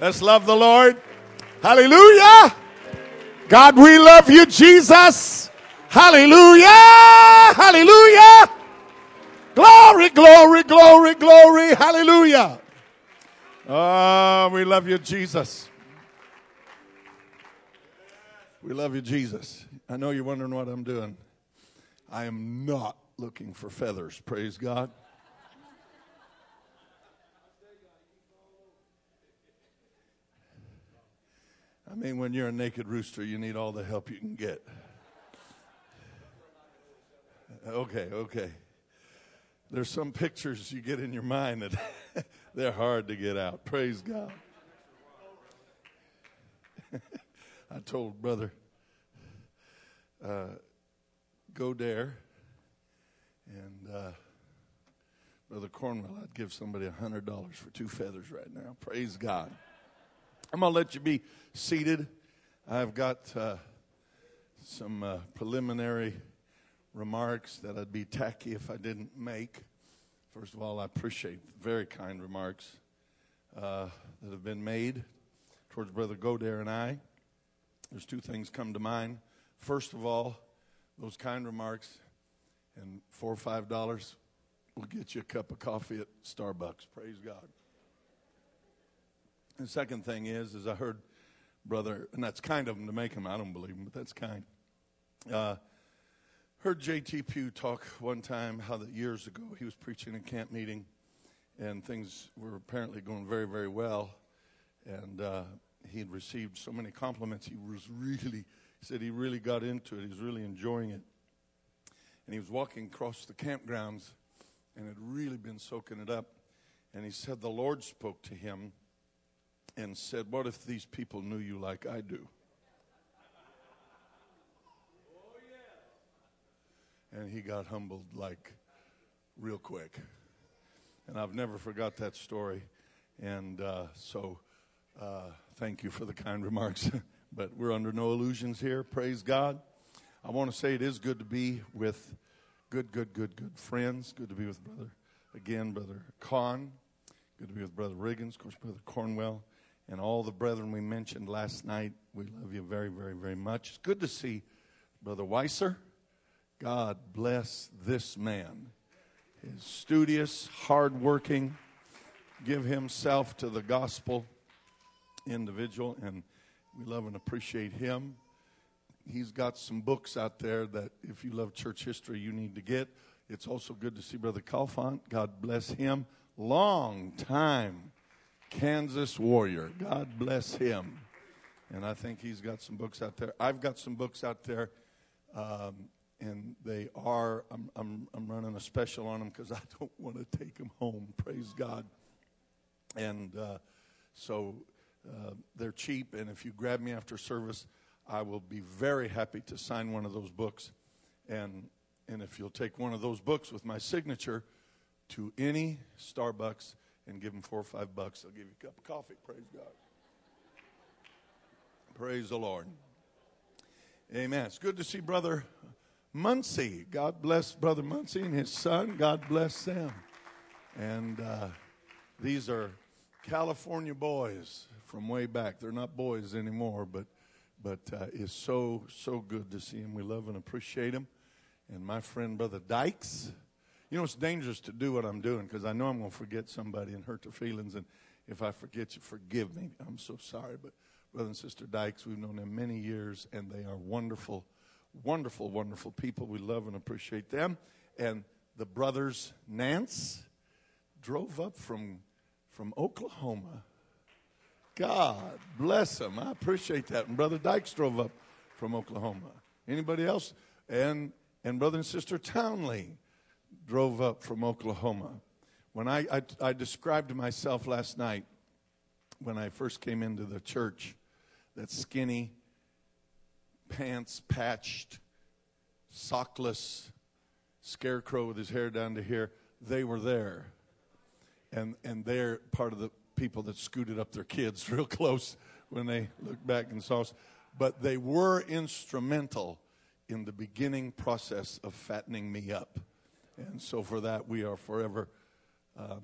Let's love the Lord. Hallelujah. God, we love you, Jesus. Hallelujah. Hallelujah. Glory, glory, glory, glory. Hallelujah. Oh, we love you, Jesus. We love you, Jesus. I know you're wondering what I'm doing. I am not looking for feathers. Praise God. I mean, when you're a naked rooster, you need all the help you can get. Okay, okay. There's some pictures you get in your mind that they're hard to get out. Praise God. I told brother uh, Godair and uh, brother Cornwell, I'd give somebody a hundred dollars for two feathers right now. Praise God. I'm gonna let you be seated. I've got uh, some uh, preliminary remarks that I'd be tacky if I didn't make. First of all, I appreciate very kind remarks uh, that have been made towards Brother Godair and I. There's two things come to mind. First of all, those kind remarks and four or five dollars will get you a cup of coffee at Starbucks. Praise God. The second thing is, is I heard brother, and that's kind of him to make him. I don't believe him, but that's kind. Uh, heard J.T. Pugh talk one time how that years ago he was preaching in camp meeting, and things were apparently going very, very well, and uh, he had received so many compliments. He was really, he said he really got into it. He was really enjoying it, and he was walking across the campgrounds, and had really been soaking it up. And he said the Lord spoke to him and said, What if these people knew you like I do? And he got humbled like real quick. And I've never forgot that story. And uh, so uh, thank you for the kind remarks. but we're under no illusions here. Praise God. I want to say it is good to be with good, good, good, good friends. Good to be with Brother, again, Brother Kahn. Good to be with Brother Riggins, of course, Brother Cornwell and all the brethren we mentioned last night. We love you very, very, very much. It's good to see Brother Weiser. God bless this man. His studious, hardworking, give himself to the gospel individual, and we love and appreciate him. He's got some books out there that, if you love church history, you need to get. It's also good to see Brother Calfont. God bless him. Long time Kansas Warrior. God bless him. And I think he's got some books out there. I've got some books out there, um, and they are, I'm, I'm, I'm running a special on them because I don't want to take them home. Praise God. And uh, so uh, they're cheap, and if you grab me after service, I will be very happy to sign one of those books. And, and if you'll take one of those books with my signature to any Starbucks, and give them four or five bucks. They'll give you a cup of coffee. Praise God. Praise the Lord. Amen. It's good to see Brother Muncie. God bless Brother Muncie and his son. God bless them. And uh, these are California boys from way back. They're not boys anymore, but but uh, it's so so good to see them. We love and appreciate them. And my friend Brother Dykes you know, it's dangerous to do what I'm doing because I know I'm going to forget somebody and hurt their feelings. And if I forget you, forgive me. I'm so sorry. But Brother and Sister Dykes, we've known them many years, and they are wonderful, wonderful, wonderful people. We love and appreciate them. And the brothers Nance drove up from, from Oklahoma. God bless them. I appreciate that. And Brother Dykes drove up from Oklahoma. Anybody else? And and Brother and Sister Townley drove up from Oklahoma. When I, I, I described myself last night when I first came into the church, that skinny, pants patched, sockless scarecrow with his hair down to here, they were there. And, and they're part of the people that scooted up their kids real close when they looked back and saw us. But they were instrumental in the beginning process of fattening me up. And so for that, we are forever. Um,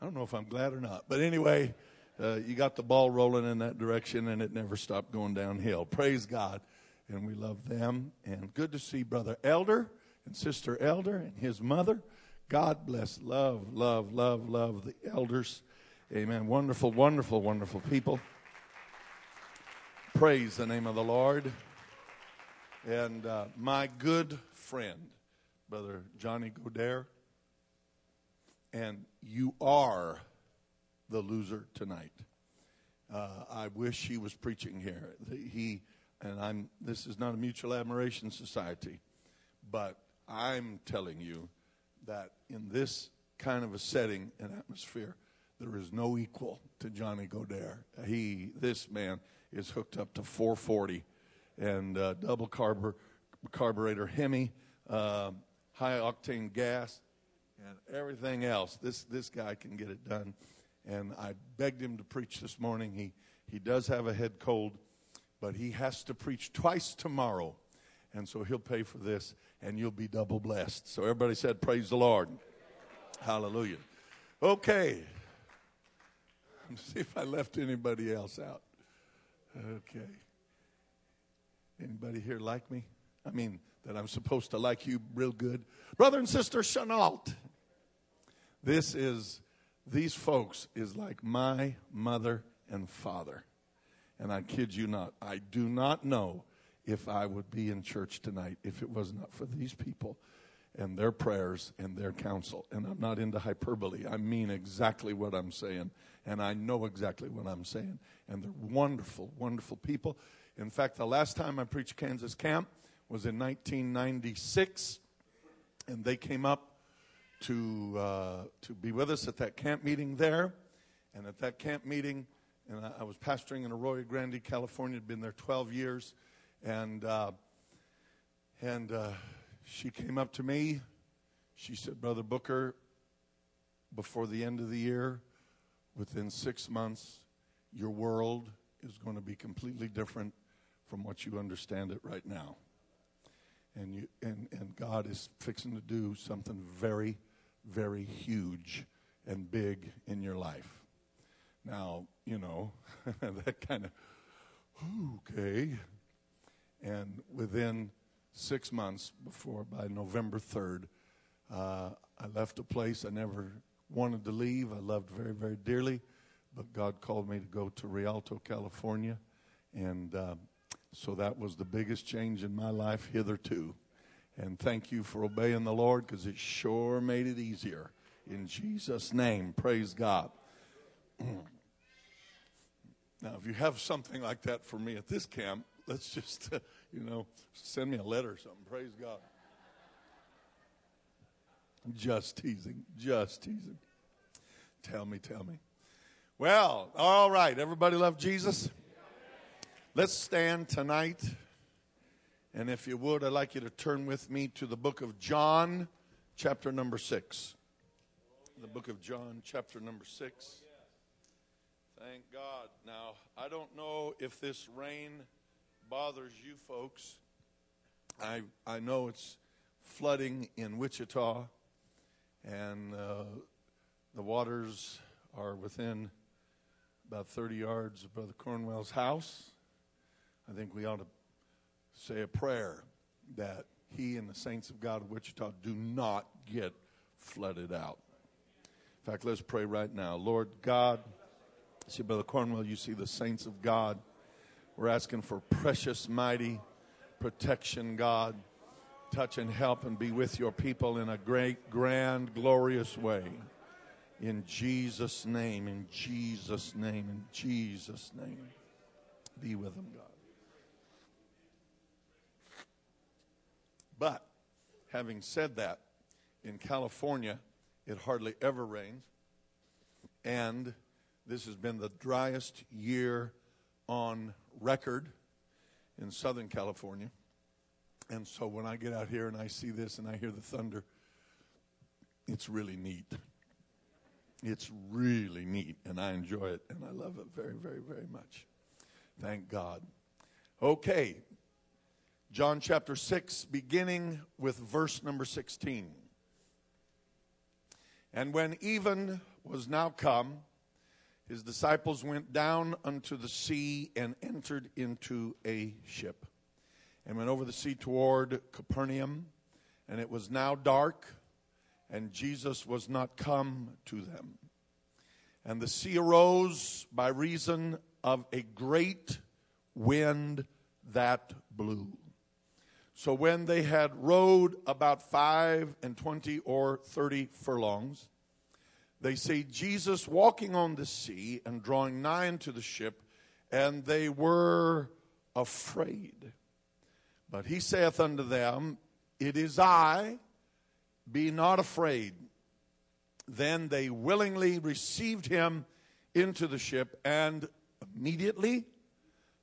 I don't know if I'm glad or not, but anyway, uh, you got the ball rolling in that direction, and it never stopped going downhill. Praise God. And we love them. And good to see Brother Elder and Sister Elder and his mother. God bless. Love, love, love, love the elders. Amen. Wonderful, wonderful, wonderful people. Praise the name of the Lord. And uh, my good friend, Brother Johnny Godair, and you are the loser tonight. Uh, I wish he was preaching here. He and I'm. This is not a mutual admiration society, but I'm telling you that in this kind of a setting and atmosphere, there is no equal to Johnny Godair. He, this man, is hooked up to 440 and uh, double carb- carburetor Hemi, uh, high octane gas, and everything else. This this guy can get it done. And I begged him to preach this morning. He he does have a head cold, but he has to preach twice tomorrow, and so he'll pay for this, and you'll be double blessed. So everybody said, "Praise the Lord." Hallelujah. Okay. Let's see if I left anybody else out. Okay. Anybody here like me? I mean, that I'm supposed to like you real good. Brother and sister Chenault. This is, these folks is like my mother and father. And I kid you not, I do not know if I would be in church tonight if it was not for these people and their prayers and their counsel. And I'm not into hyperbole. I mean exactly what I'm saying. And I know exactly what I'm saying. And they're wonderful, wonderful people. In fact, the last time I preached Kansas Camp was in 1996. And they came up to, uh, to be with us at that camp meeting there. And at that camp meeting, and I, I was pastoring in Arroyo Grande, California, had been there 12 years. And, uh, and, uh, she came up to me. She said, Brother Booker, before the end of the year, within six months, your world is going to be completely different from what you understand it right now. And, you, and, and God is fixing to do something very, very huge and big in your life. Now, you know, that kind of, okay. And within six months before, by November 3rd, uh, I left a place I never wanted to leave. I loved very, very dearly, but God called me to go to Rialto, California. And uh, so that was the biggest change in my life hitherto. And thank you for obeying the Lord because it sure made it easier. In Jesus' name, praise God. now, if you have something like that for me at this camp, let's just, uh, you know, send me a letter or something. Praise God. Just teasing. Just teasing. Tell me, tell me. Well, all right. Everybody love Jesus? Let's stand tonight. And if you would, I'd like you to turn with me to the book of John, chapter number six. The book of John, chapter number six. Thank God. Now, I don't know if this rain bothers you folks. I, I know it's flooding in Wichita, and uh, the waters are within about 30 yards of Brother Cornwell's house. I think we ought to say a prayer that he and the saints of God of Wichita do not get flooded out. In fact, let's pray right now. Lord God, see, Brother Cornwell, you see the saints of God. We're asking for precious, mighty protection, God. Touch and help and be with your people in a great, grand, glorious way. In Jesus' name, in Jesus' name, in Jesus' name. Be with them, God. But having said that, in California, it hardly ever rains. And this has been the driest year on record in Southern California. And so when I get out here and I see this and I hear the thunder, it's really neat. It's really neat, and I enjoy it, and I love it very, very, very much. Thank God. Okay, John chapter 6, beginning with verse number 16. And when even was now come, his disciples went down unto the sea and entered into a ship and went over the sea toward Capernaum. And it was now dark, and Jesus was not come to them. And the sea arose by reason of a great wind that blew. So when they had rowed about five and twenty or thirty furlongs, they see Jesus walking on the sea and drawing nigh unto the ship, and they were afraid. But he saith unto them, It is I, be not afraid. Then they willingly received him into the ship, and immediately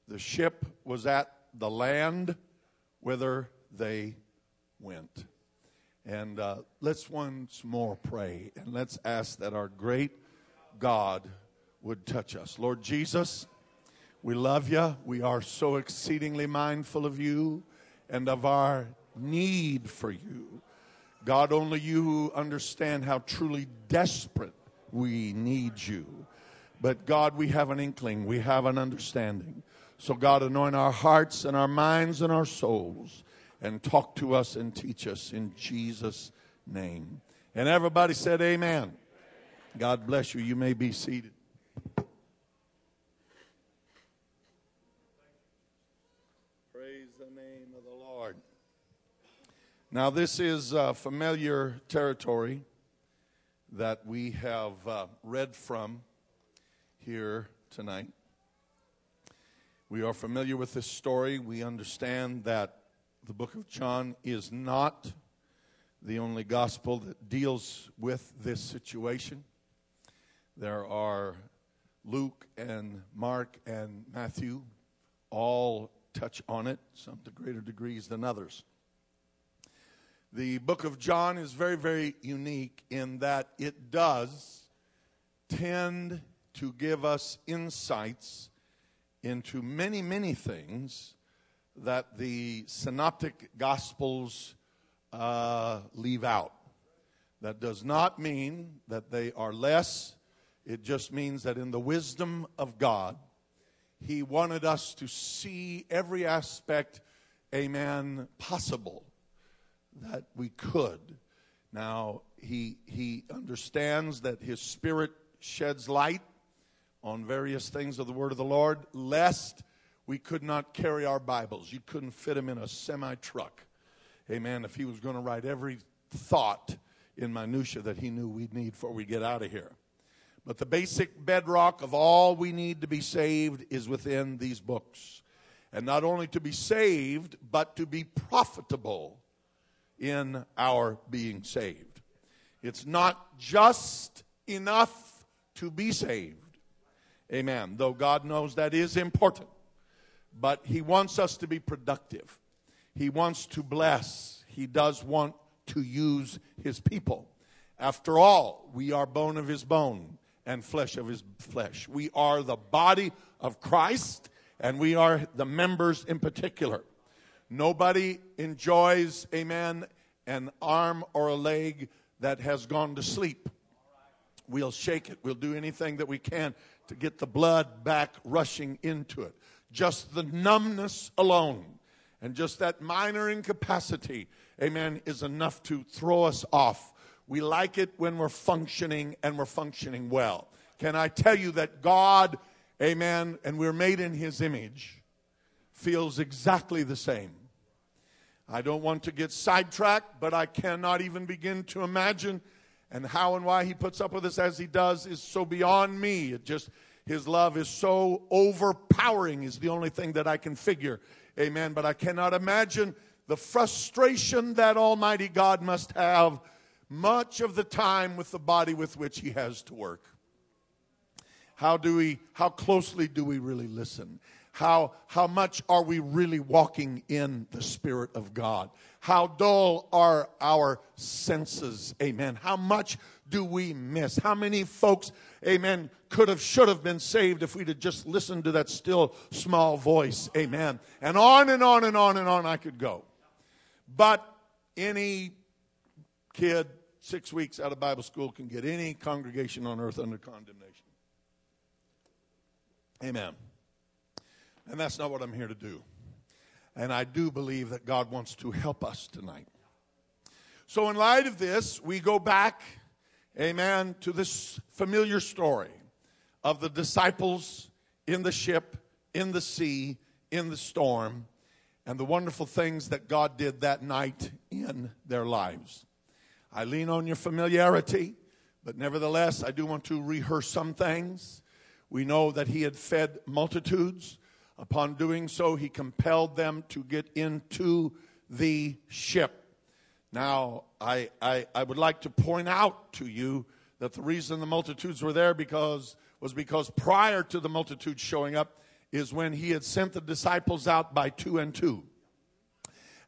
the ship was at the land whither they went. And uh, let's once more pray, and let's ask that our great God would touch us. Lord Jesus, we love you. We are so exceedingly mindful of you and of our need for you. God, only you understand how truly desperate we need you. But God, we have an inkling, we have an understanding. So, God, anoint our hearts and our minds and our souls and talk to us and teach us in Jesus' name. And everybody said, Amen. God bless you. You may be seated. Praise the name of the Lord. Now, this is uh, familiar territory that we have uh, read from here tonight. We are familiar with this story. We understand that the book of John is not the only gospel that deals with this situation. There are Luke and Mark and Matthew, all touch on it, some to greater degrees than others. The book of John is very, very unique in that it does tend to give us insights into many, many things that the synoptic gospels uh, leave out. That does not mean that they are less, it just means that in the wisdom of God, He wanted us to see every aspect, amen, possible that we could. Now, he, he understands that his spirit sheds light on various things of the word of the Lord, lest we could not carry our Bibles. You couldn't fit them in a semi truck. Amen. If he was going to write every thought in minutia that he knew we'd need before we get out of here. But the basic bedrock of all we need to be saved is within these books. And not only to be saved, but to be profitable in our being saved. It's not just enough to be saved. Amen. Though God knows that is important. But He wants us to be productive. He wants to bless. He does want to use His people. After all, we are bone of His bone and flesh of His flesh. We are the body of Christ and we are the members in particular. Nobody enjoys, amen, an arm or a leg that has gone to sleep. We'll shake it. We'll do anything that we can to get the blood back rushing into it. Just the numbness alone and just that minor incapacity, amen, is enough to throw us off. We like it when we're functioning and we're functioning well. Can I tell you that God, amen, and we're made in His image, feels exactly the same. I don't want to get sidetracked, but I cannot even begin to imagine. And how and why he puts up with us as he does is so beyond me. It just, his love is so overpowering, is the only thing that I can figure. Amen. But I cannot imagine the frustration that Almighty God must have much of the time with the body with which he has to work. How do we, how closely do we really listen? How, how much are we really walking in the Spirit of God? How dull are our senses? Amen. How much do we miss? How many folks, amen, could have, should have been saved if we'd have just listened to that still small voice? Amen. And on and on and on and on I could go. But any kid six weeks out of Bible school can get any congregation on earth under condemnation. Amen. And that's not what I'm here to do. And I do believe that God wants to help us tonight. So, in light of this, we go back, amen, to this familiar story of the disciples in the ship, in the sea, in the storm, and the wonderful things that God did that night in their lives. I lean on your familiarity, but nevertheless, I do want to rehearse some things. We know that He had fed multitudes. Upon doing so, He compelled them to get into the ship. Now, I, I, I would like to point out to you that the reason the multitudes were there because was because prior to the multitudes showing up is when he had sent the disciples out by two and two.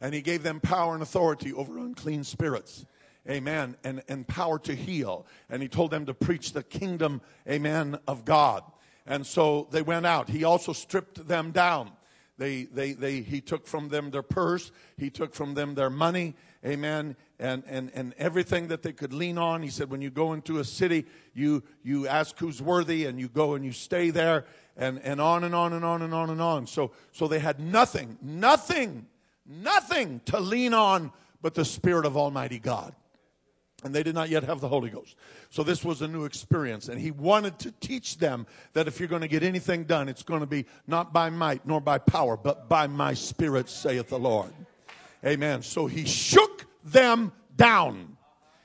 And he gave them power and authority over unclean spirits. Amen. And, and power to heal. And he told them to preach the kingdom, amen, of God. And so they went out. He also stripped them down. They, they, they, he took from them their purse. He took from them their money. Amen. And, and, and everything that they could lean on. He said, when you go into a city, you, you ask who's worthy and you go and you stay there and, and on and on and on and on and on. So, so they had nothing, nothing, nothing to lean on but the Spirit of Almighty God. And they did not yet have the Holy Ghost. So this was a new experience. And he wanted to teach them that if you're going to get anything done, it's going to be not by might nor by power, but by my Spirit, saith the Lord. Amen. So he shook them down.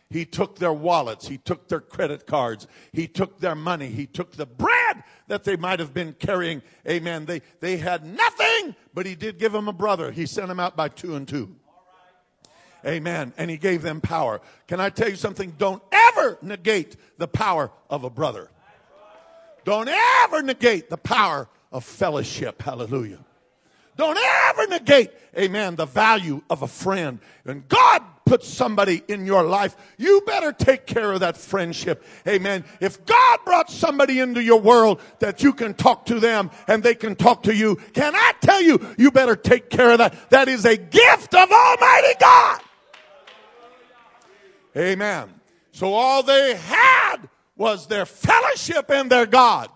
He took their wallets. He took their credit cards. He took their money. He took the bread that they might have been carrying. Amen. They, they had nothing, but he did give them a brother. He sent them out by two and two. Amen. And he gave them power. Can I tell you something? Don't ever negate the power of a brother. Don't ever negate the power of fellowship. Hallelujah. Don't ever negate, amen, the value of a friend. And God puts somebody in your life, you better take care of that friendship. Amen. If God brought somebody into your world that you can talk to them and they can talk to you, can I tell you, you better take care of that. That is a gift of Almighty God. Amen. So all they had was their fellowship and their God.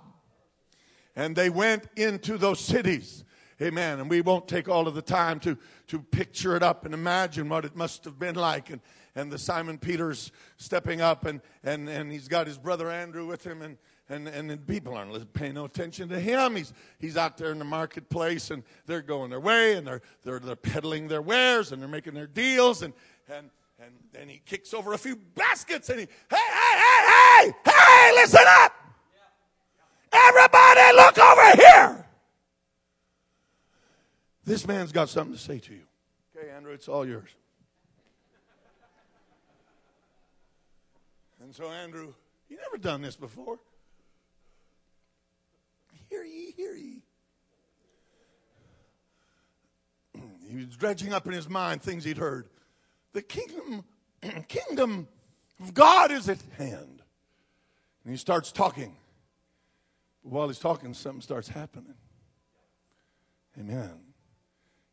And they went into those cities. Amen. And we won't take all of the time to, to picture it up and imagine what it must have been like. And, and the Simon Peter's stepping up and, and, and he's got his brother Andrew with him and, and, and people aren't paying no attention to him. He's, he's out there in the marketplace and they're going their way and they're, they're, they're peddling their wares and they're making their deals and, and, and then he kicks over a few baskets and he, hey, hey, hey, hey, hey, listen up. Everybody look over here. This man's got something to say to you. Okay, Andrew, it's all yours. And so Andrew, he never done this before. Hear ye, hear ye. He was dredging up in his mind things he'd heard the kingdom, kingdom of God is at hand. And he starts talking. While he's talking, something starts happening. Amen.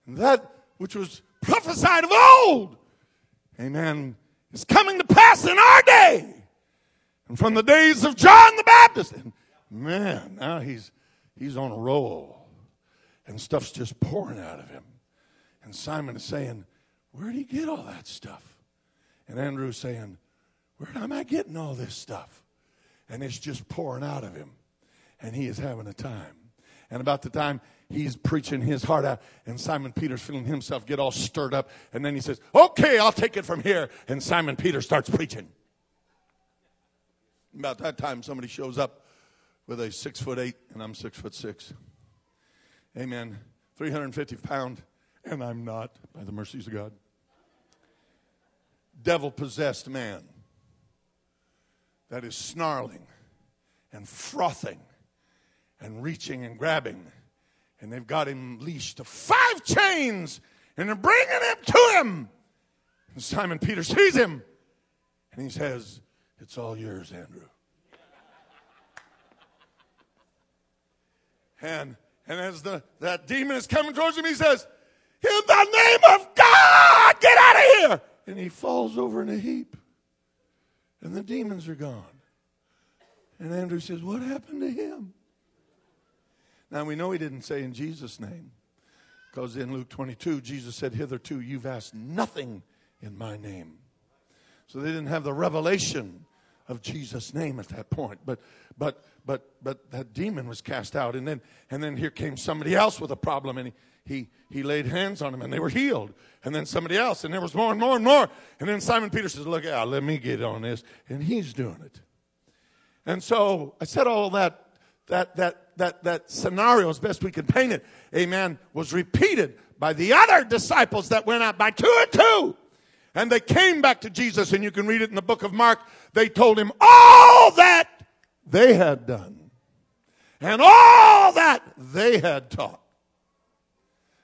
And that which was prophesied of old, amen, is coming to pass in our day. And from the days of John the Baptist. And man, now he's he's on a roll. And stuff's just pouring out of him. And Simon is saying, where did he get all that stuff? And Andrew's saying, Where am I getting all this stuff? And it's just pouring out of him. And he is having a time. And about the time he's preaching his heart out, and Simon Peter's feeling himself get all stirred up. And then he says, Okay, I'll take it from here. And Simon Peter starts preaching. About that time, somebody shows up with a six foot eight, and I'm six foot six. Amen. 350 pound, and I'm not, by the mercies of God devil possessed man that is snarling and frothing and reaching and grabbing. And they've got him leashed to five chains and they're bringing him to him. And Simon Peter sees him and he says, It's all yours, Andrew. And, and as the, that demon is coming towards him, he says, In the name of God, get out of here and he falls over in a heap. And the demons are gone. And Andrew says, What happened to him? Now we know he didn't say in Jesus' name, because in Luke 22, Jesus said, Hitherto you've asked nothing in my name. So they didn't have the revelation of Jesus' name at that point. But but but but that demon was cast out. And then and then here came somebody else with a problem and he he, he laid hands on them and they were healed. And then somebody else, and there was more and more and more. And then Simon Peter says, Look out, let me get on this. And he's doing it. And so I said all that, that, that, that, that scenario, as best we can paint it, amen, was repeated by the other disciples that went out by two and two. And they came back to Jesus, and you can read it in the book of Mark. They told him all that they had done and all that they had taught.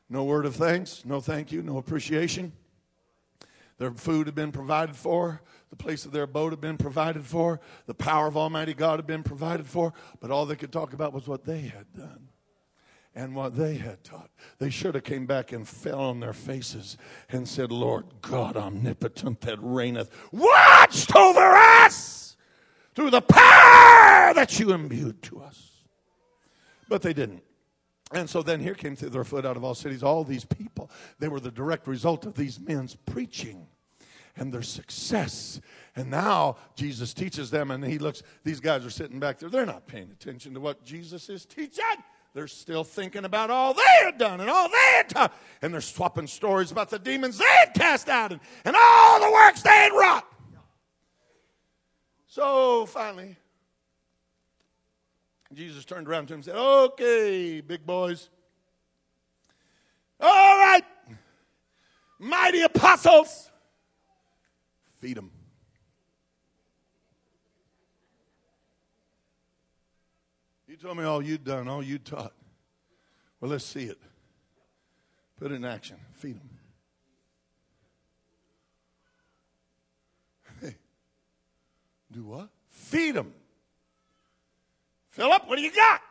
No word of thanks, no thank you, no appreciation. Their food had been provided for. The place of their abode had been provided for. The power of Almighty God had been provided for. But all they could talk about was what they had done and what they had taught. They should have came back and fell on their faces and said, Lord God omnipotent that reigneth, watched over us through the power that you imbued to us. But they didn't. And so then here came through their foot out of all cities all these people. They were the direct result of these men's preaching and their success. And now Jesus teaches them, and he looks, these guys are sitting back there. They're not paying attention to what Jesus is teaching. They're still thinking about all they had done and all they had taught. And they're swapping stories about the demons they had cast out and, and all the works they had wrought. So finally, Jesus turned around to him and said, Okay, big boys. All right, mighty apostles, feed them. You told me all you'd done, all you'd taught. Well, let's see it. Put it in action. Feed them. Hey, do what? Feed them. Philip, what do you got?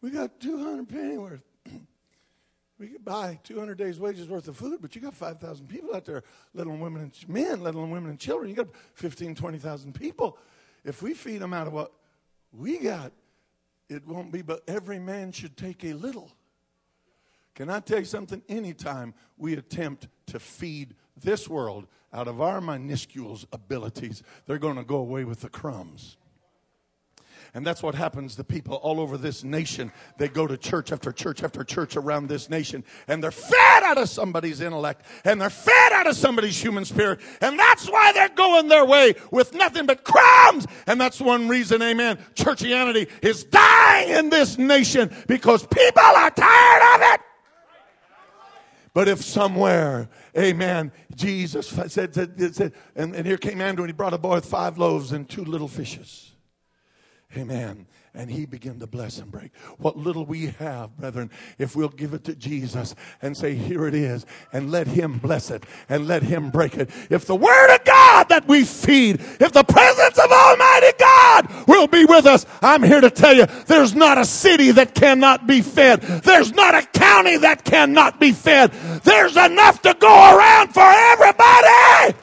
We got 200 pennyworth. we could buy 200 days' wages worth of food, but you got 5,000 people out there, let alone women and men, let alone women and children. You got 15, 20,000 people. If we feed them out of what we got, it won't be, but every man should take a little. Can I tell you something? Anytime we attempt to feed this world out of our minuscule abilities, they're going to go away with the crumbs. And that's what happens to people all over this nation. They go to church after church after church around this nation and they're fed out of somebody's intellect and they're fed out of somebody's human spirit. And that's why they're going their way with nothing but crumbs. And that's one reason, amen, churchianity is dying in this nation because people are tired of it. But if somewhere, amen, Jesus said, said, said and, and here came Andrew and he brought a boy with five loaves and two little fishes. Amen. And he began to bless and break. What little we have, brethren, if we'll give it to Jesus and say, Here it is, and let him bless it and let him break it. If the word of God that we feed, if the presence of Almighty God will be with us, I'm here to tell you, there's not a city that cannot be fed. There's not a county that cannot be fed. There's enough to go around for everybody.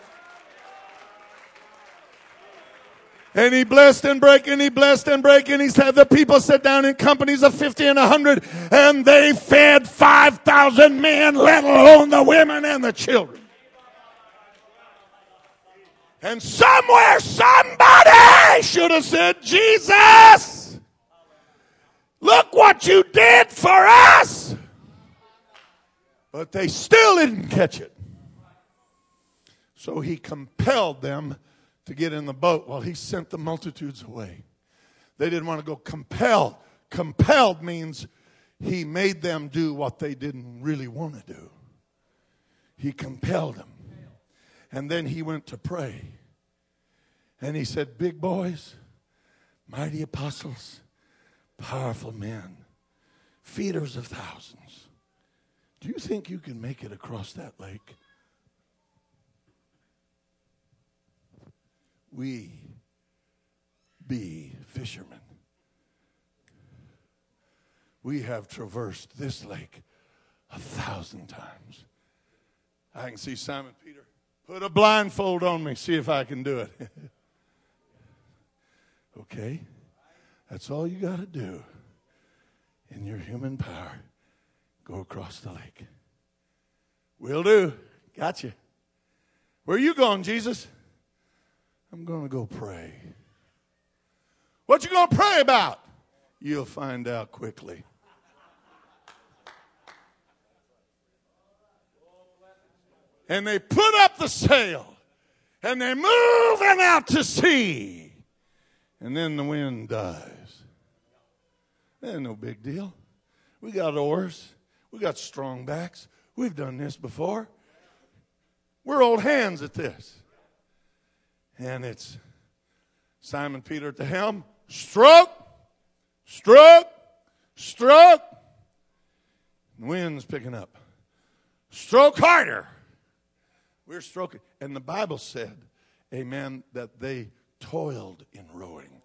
And he blessed and break and he blessed and break and he said the people sat down in companies of 50 and 100 and they fed 5,000 men, let alone the women and the children. And somewhere somebody should have said, Jesus, look what you did for us. But they still didn't catch it. So he compelled them to get in the boat while he sent the multitudes away. They didn't want to go compelled. Compelled means he made them do what they didn't really want to do. He compelled them. And then he went to pray. And he said, Big boys, mighty apostles, powerful men, feeders of thousands. Do you think you can make it across that lake? We be fishermen. We have traversed this lake a thousand times. I can see Simon Peter put a blindfold on me, see if I can do it. okay, that's all you got to do. in your human power, go across the lake. Will do. Got you. Where are you going, Jesus? I'm going to go pray. What you going to pray about? You'll find out quickly. And they put up the sail and they're moving out to sea. And then the wind dies. Ain't no big deal. We got oars. We got strong backs. We've done this before. We're old hands at this. And it's Simon Peter at the helm. Stroke, stroke, stroke. The wind's picking up. Stroke harder. We're stroking. And the Bible said, amen, that they toiled in rowing.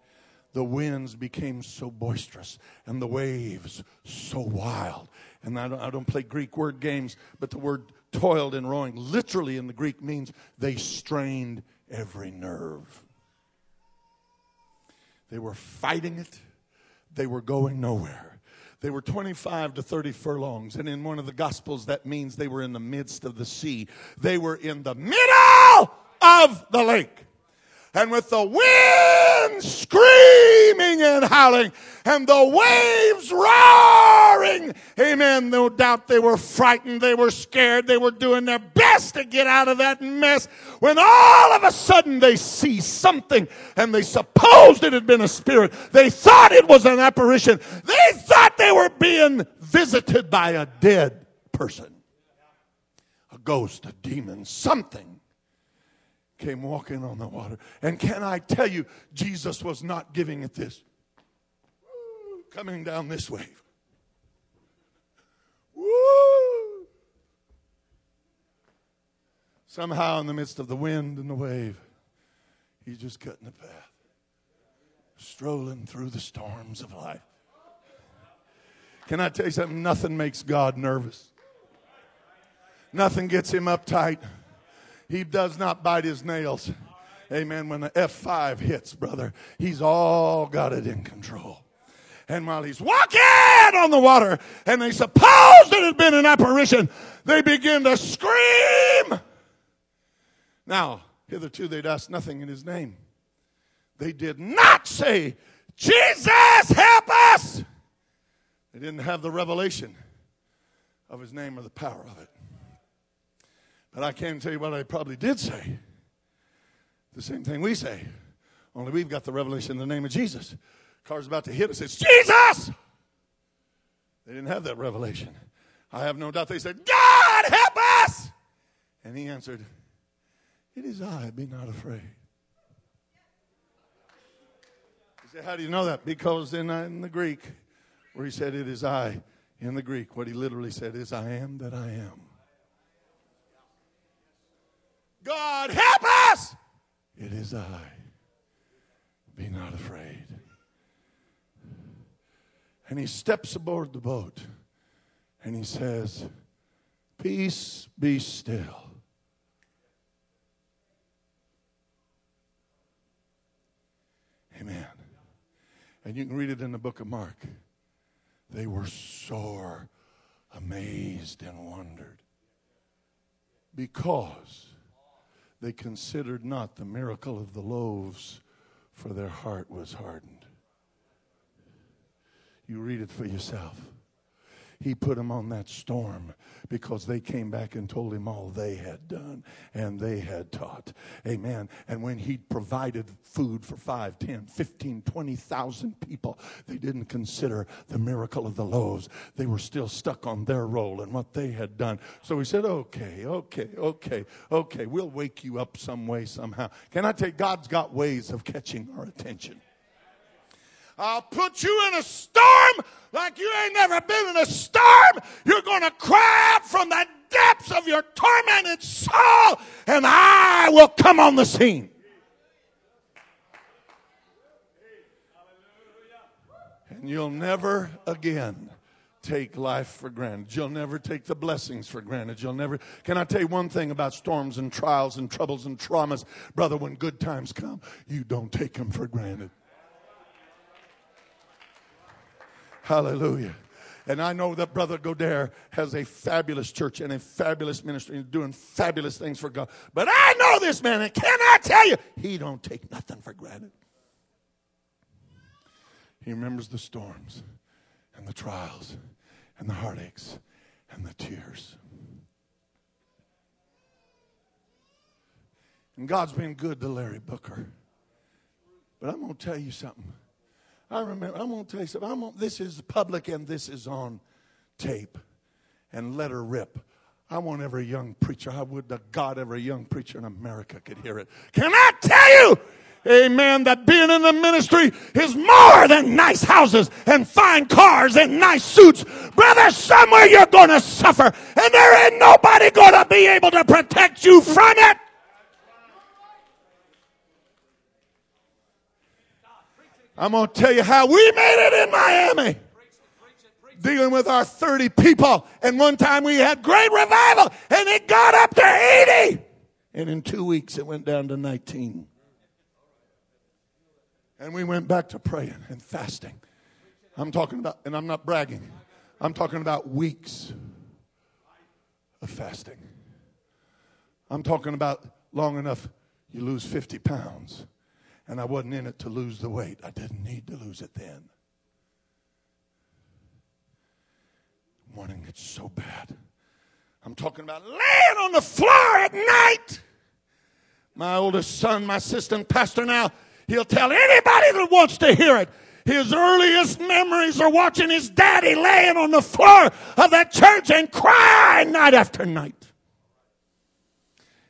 The winds became so boisterous and the waves so wild. And I don't, I don't play Greek word games, but the word toiled in rowing literally in the Greek means they strained every nerve. They were fighting it, they were going nowhere. They were 25 to 30 furlongs. And in one of the Gospels, that means they were in the midst of the sea. They were in the middle of the lake and with the wind screaming and howling and the waves roaring. Amen. No doubt they were frightened. They were scared. They were doing their best to get out of that mess when all of a sudden they see something and they supposed it had been a spirit. They thought it was an apparition. They thought they were being visited by a dead person. A ghost, a demon, something came walking on the water. And can I tell you, Jesus was not giving it this. Coming down this wave. Woo! Somehow, in the midst of the wind and the wave, he's just cutting the path, strolling through the storms of life. Can I tell you something? Nothing makes God nervous. Nothing gets him uptight. He does not bite his nails. Amen. When the F5 hits, brother, he's all got it in control. And while he's walking on the water, and they supposed it had been an apparition, they begin to scream. Now, hitherto they'd asked nothing in his name. They did not say, Jesus, help us. They didn't have the revelation of his name or the power of it. But I can tell you what I probably did say. The same thing we say. Only we've got the revelation in the name of Jesus. Car's about to hit us. It's Jesus! They didn't have that revelation. I have no doubt they said, God, help us! And he answered, It is I, be not afraid. He said, How do you know that? Because in, uh, in the Greek, where he said, It is I, in the Greek, what he literally said is, I am that I am. God, help us! It is I. Be not afraid. And he steps aboard the boat and he says, Peace be still. Amen. And you can read it in the book of Mark. They were sore amazed and wondered because they considered not the miracle of the loaves, for their heart was hardened. You read it for yourself. He put them on that storm because they came back and told him all they had done and they had taught. Amen. And when he provided food for 5, 10, 15, 20,000 people, they didn't consider the miracle of the loaves. They were still stuck on their role and what they had done. So he said, okay, okay, okay, okay, we'll wake you up some way, somehow. Can I tell you, God's got ways of catching our attention. I'll put you in a storm like you ain't never been in a storm. You're going to cry out from the depths of your tormented soul, and I will come on the scene. And you'll never again take life for granted. You'll never take the blessings for granted. You'll never. Can I tell you one thing about storms and trials and troubles and traumas? Brother, when good times come, you don't take them for granted. Hallelujah. And I know that Brother Godair has a fabulous church and a fabulous ministry and doing fabulous things for God. But I know this man, and can I tell you, he don't take nothing for granted. He remembers the storms and the trials and the heartaches and the tears. And God's been good to Larry Booker. But I'm going to tell you something. I remember, I'm going to tell you something. This is public and this is on tape. And let her rip. I want every young preacher, I would to God every young preacher in America could hear it. Can I tell you? Amen. That being in the ministry is more than nice houses and fine cars and nice suits. Brother, somewhere you're going to suffer and there ain't nobody going to be able to protect you from it. I'm going to tell you how we made it in Miami. Dealing with our 30 people. And one time we had great revival and it got up to 80. And in two weeks it went down to 19. And we went back to praying and fasting. I'm talking about, and I'm not bragging, I'm talking about weeks of fasting. I'm talking about long enough you lose 50 pounds and I wasn't in it to lose the weight. I didn't need to lose it then. Wanting it so bad. I'm talking about laying on the floor at night. My oldest son, my assistant pastor now, he'll tell anybody that wants to hear it. His earliest memories are watching his daddy laying on the floor of that church and crying night after night.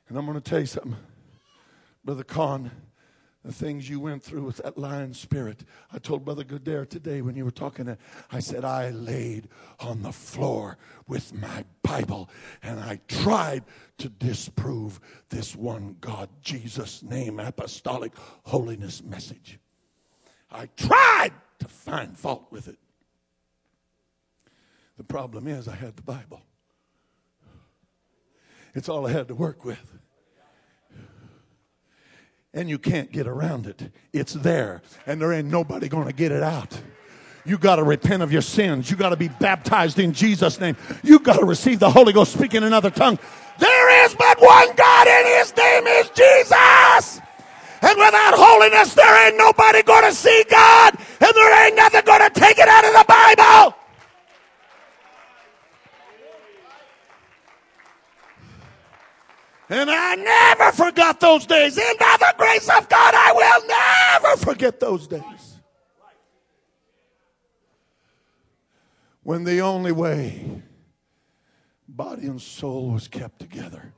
And I'm going to tell you something, Brother Kahn the things you went through with that lion spirit. I told Brother Godair today when you were talking, I said, I laid on the floor with my Bible and I tried to disprove this one God, Jesus' name, apostolic holiness message. I tried to find fault with it. The problem is, I had the Bible. It's all I had to work with and you can't get around it. It's there, and there ain't nobody going to get it out. You got to repent of your sins. You got to be baptized in Jesus' name. You got to receive the Holy Ghost speaking in another tongue. There is but one God, and His name is Jesus. And without holiness, there ain't nobody going to see God, and there ain't nothing going to take it out of the Bible. And I never forgot those days. And by the grace of God, I will never forget those days. When the only way body and soul was kept together.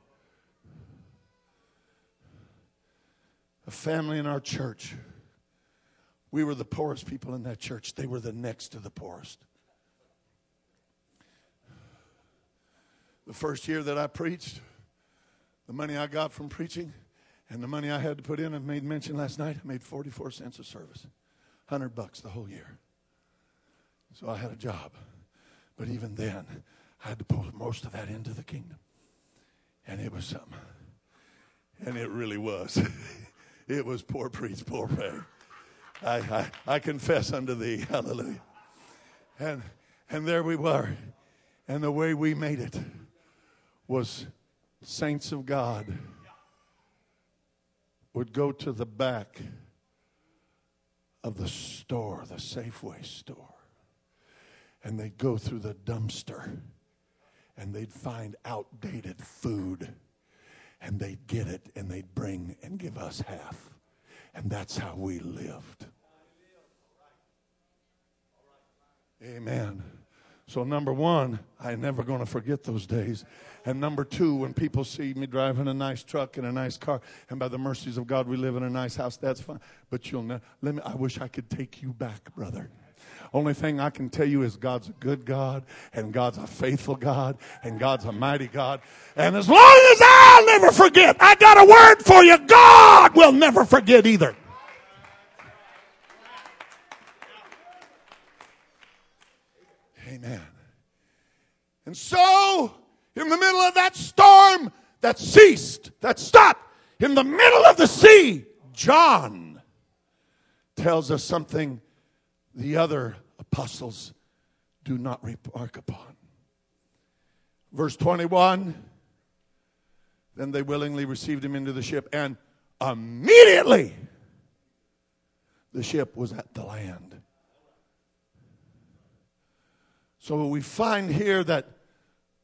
A family in our church. We were the poorest people in that church. They were the next to the poorest. The first year that I preached, the money I got from preaching and the money I had to put in, I made mention last night, I made 44 cents a service. 100 bucks the whole year. So I had a job. But even then, I had to put most of that into the kingdom. And it was something. And it really was. it was poor preach, poor pray. I, I, I confess unto thee. Hallelujah. And, and there we were. And the way we made it was saints of God would go to the back of the store, the Safeway store, and they'd go through the dumpster and they'd find outdated food and they'd get it and they'd bring and give us half. And that's how we lived. Amen. So, number one, I'm never going to forget those days. And number two, when people see me driving a nice truck and a nice car, and by the mercies of God, we live in a nice house, that's fine. But you'll never, let me, I wish I could take you back, brother. Only thing I can tell you is God's a good God, and God's a faithful God, and God's a mighty God. And as long as I'll never forget, I got a word for you. God will never forget either. Amen. And so, in the middle of that storm that ceased, that stopped, in the middle of the sea, John tells us something the other apostles do not remark upon. Verse 21 Then they willingly received him into the ship, and immediately the ship was at the land. So we find here that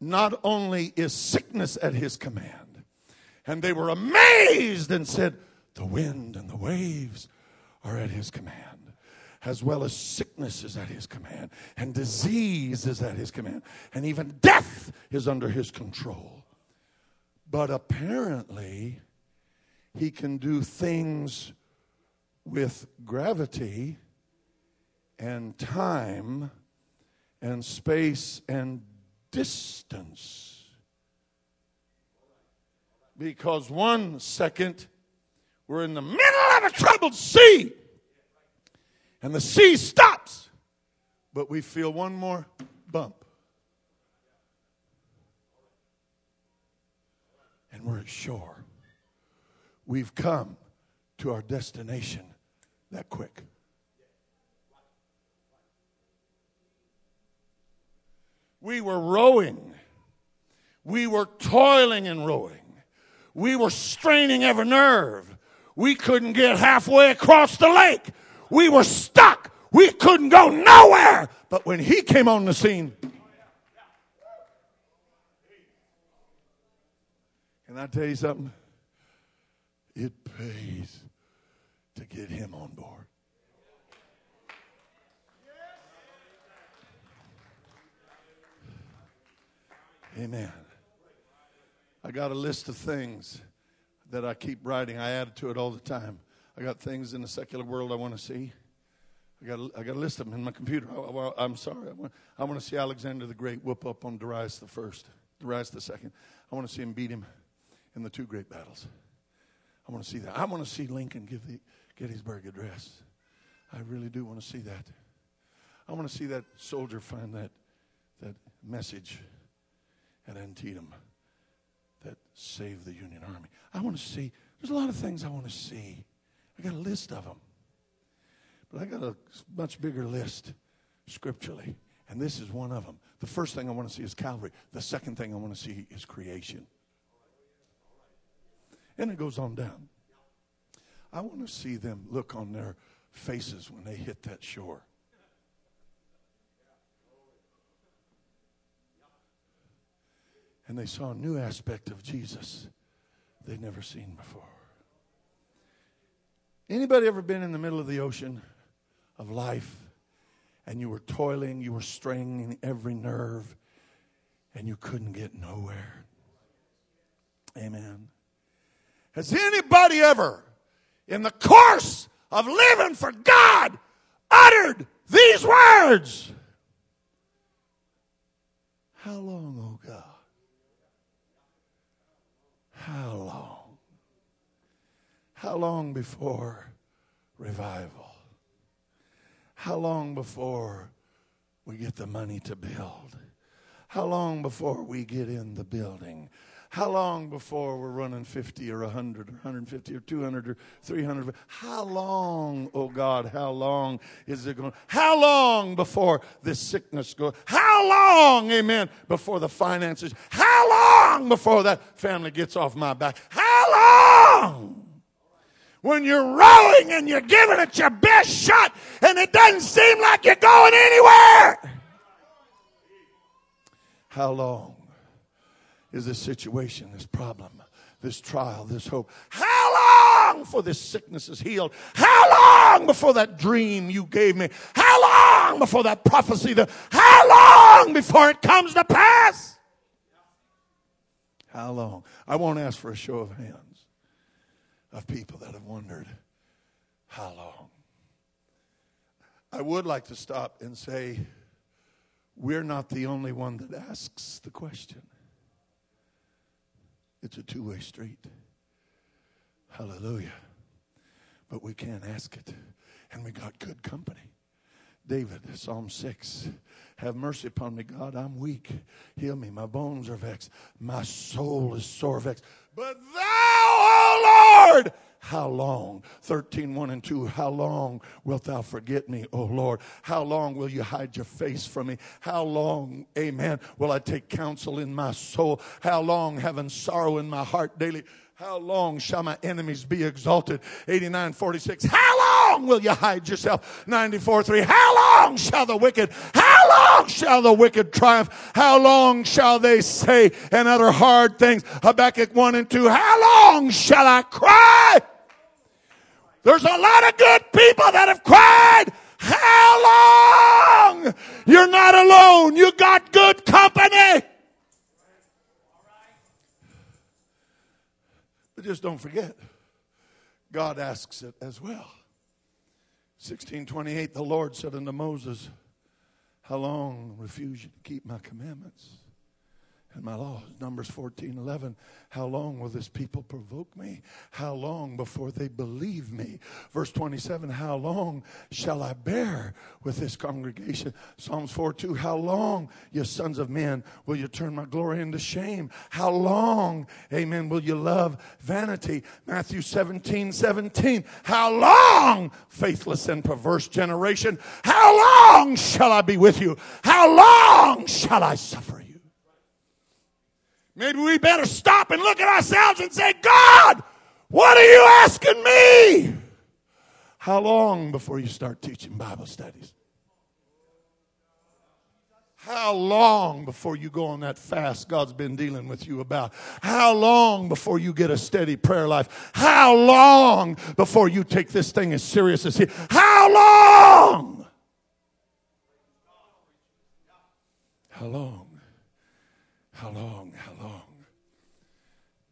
not only is sickness at his command, and they were amazed and said, The wind and the waves are at his command, as well as sickness is at his command, and disease is at his command, and even death is under his control. But apparently, he can do things with gravity and time and space and distance. Because one second we're in the middle of a troubled sea and the sea stops, but we feel one more bump. And we're at shore. We've come to our destination that quick. We were rowing. We were toiling and rowing. We were straining every nerve. We couldn't get halfway across the lake. We were stuck. We couldn't go nowhere. But when he came on the scene, can I tell you something? It pays to get him on board. Amen. I got a list of things that I keep writing. I add to it all the time. I got things in the secular world I want to see. I got, a, I got a list of them in my computer. I, am sorry. I want, I want to see Alexander the Great whoop up on Darius the First, Darius the Second. I want to see him beat him in the two great battles. I want to see that. I want to see Lincoln give the Gettysburg Address. I really do want to see that. I want to see that soldier find that, that message at Antietam that saved the Union Army. I want to see, there's a lot of things I want to see. I got a list of them. But I got a much bigger list scripturally. And this is one of them. The first thing I want to see is Calvary. The second thing I want to see is creation. And it goes on down. I want to see them look on their faces when they hit that shore. And they saw a new aspect of Jesus they'd never seen before. Anybody ever been in the middle of the ocean of life and you were toiling, you were straining every nerve, and you couldn't get nowhere? Amen. Has anybody ever, in the course of living for God, uttered these words? How long, oh God? How long? How long before revival? How long before we get the money to build? How long before we get in the building? How long before we're running 50 or 100 or 150 or 200 or 300? How long, oh God, how long is it going? How long before this sickness goes? How long, amen, before the finances? How long before that family gets off my back? How long? When you're rowing and you're giving it your best shot and it doesn't seem like you're going anywhere. How long? Is this situation, this problem, this trial, this hope? How long before this sickness is healed? How long before that dream you gave me? How long before that prophecy? How long before it comes to pass? How long? I won't ask for a show of hands of people that have wondered how long. I would like to stop and say, we're not the only one that asks the question. It's a two way street. Hallelujah. But we can't ask it. And we got good company. David, Psalm 6. Have mercy upon me, God. I'm weak. Heal me. My bones are vexed. My soul is sore vexed. But thou, Oh Lord, how long? 13, 1 and 2. How long wilt thou forget me, O Lord? How long will you hide your face from me? How long, amen, will I take counsel in my soul? How long having sorrow in my heart daily? How long shall my enemies be exalted? 89, 46. How long will you hide yourself? 94, 3. How long shall the wicked, how long shall the wicked triumph? How long shall they say and utter hard things? Habakkuk 1 and 2. How long shall I cry? There's a lot of good people that have cried. How long? You're not alone. You got good company. But just don't forget, God asks it as well. 1628, the Lord said unto Moses, How long refuse you to keep my commandments? And my laws. Numbers 14, 11. How long will this people provoke me? How long before they believe me? Verse 27. How long shall I bear with this congregation? Psalms 4, 2. How long, you sons of men, will you turn my glory into shame? How long, amen, will you love vanity? Matthew 17, 17. How long, faithless and perverse generation? How long shall I be with you? How long shall I suffer? Maybe we better stop and look at ourselves and say, God, what are you asking me? How long before you start teaching Bible studies? How long before you go on that fast God's been dealing with you about? How long before you get a steady prayer life? How long before you take this thing as serious as he? How long? How long? How long? How long?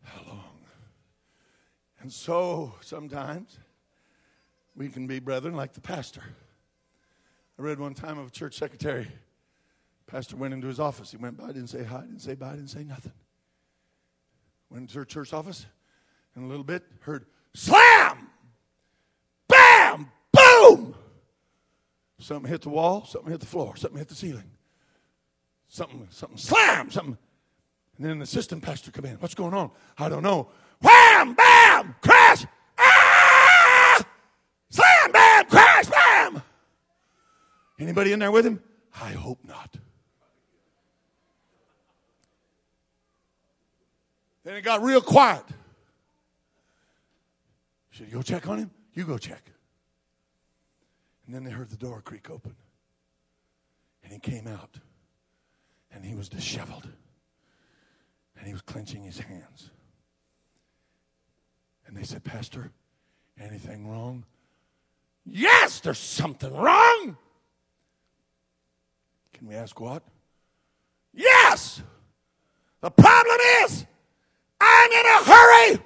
How long? And so sometimes we can be brethren like the pastor. I read one time of a church secretary. Pastor went into his office. He went by, didn't say hi, didn't say bye, didn't say nothing. Went into her church office, and a little bit heard slam, bam, boom. Something hit the wall, something hit the floor, something hit the ceiling. Something, something slam, something and then the assistant pastor come in. What's going on? I don't know. Wham! Bam! Crash! Ah! Slam! Bam! Crash! Bam! Anybody in there with him? I hope not. Then it got real quiet. Should you go check on him? You go check. And then they heard the door creak open. And he came out. And he was disheveled and he was clenching his hands. And they said, Pastor, anything wrong? Yes, there's something wrong. Can we ask what? Yes. The problem is, I'm in a hurry,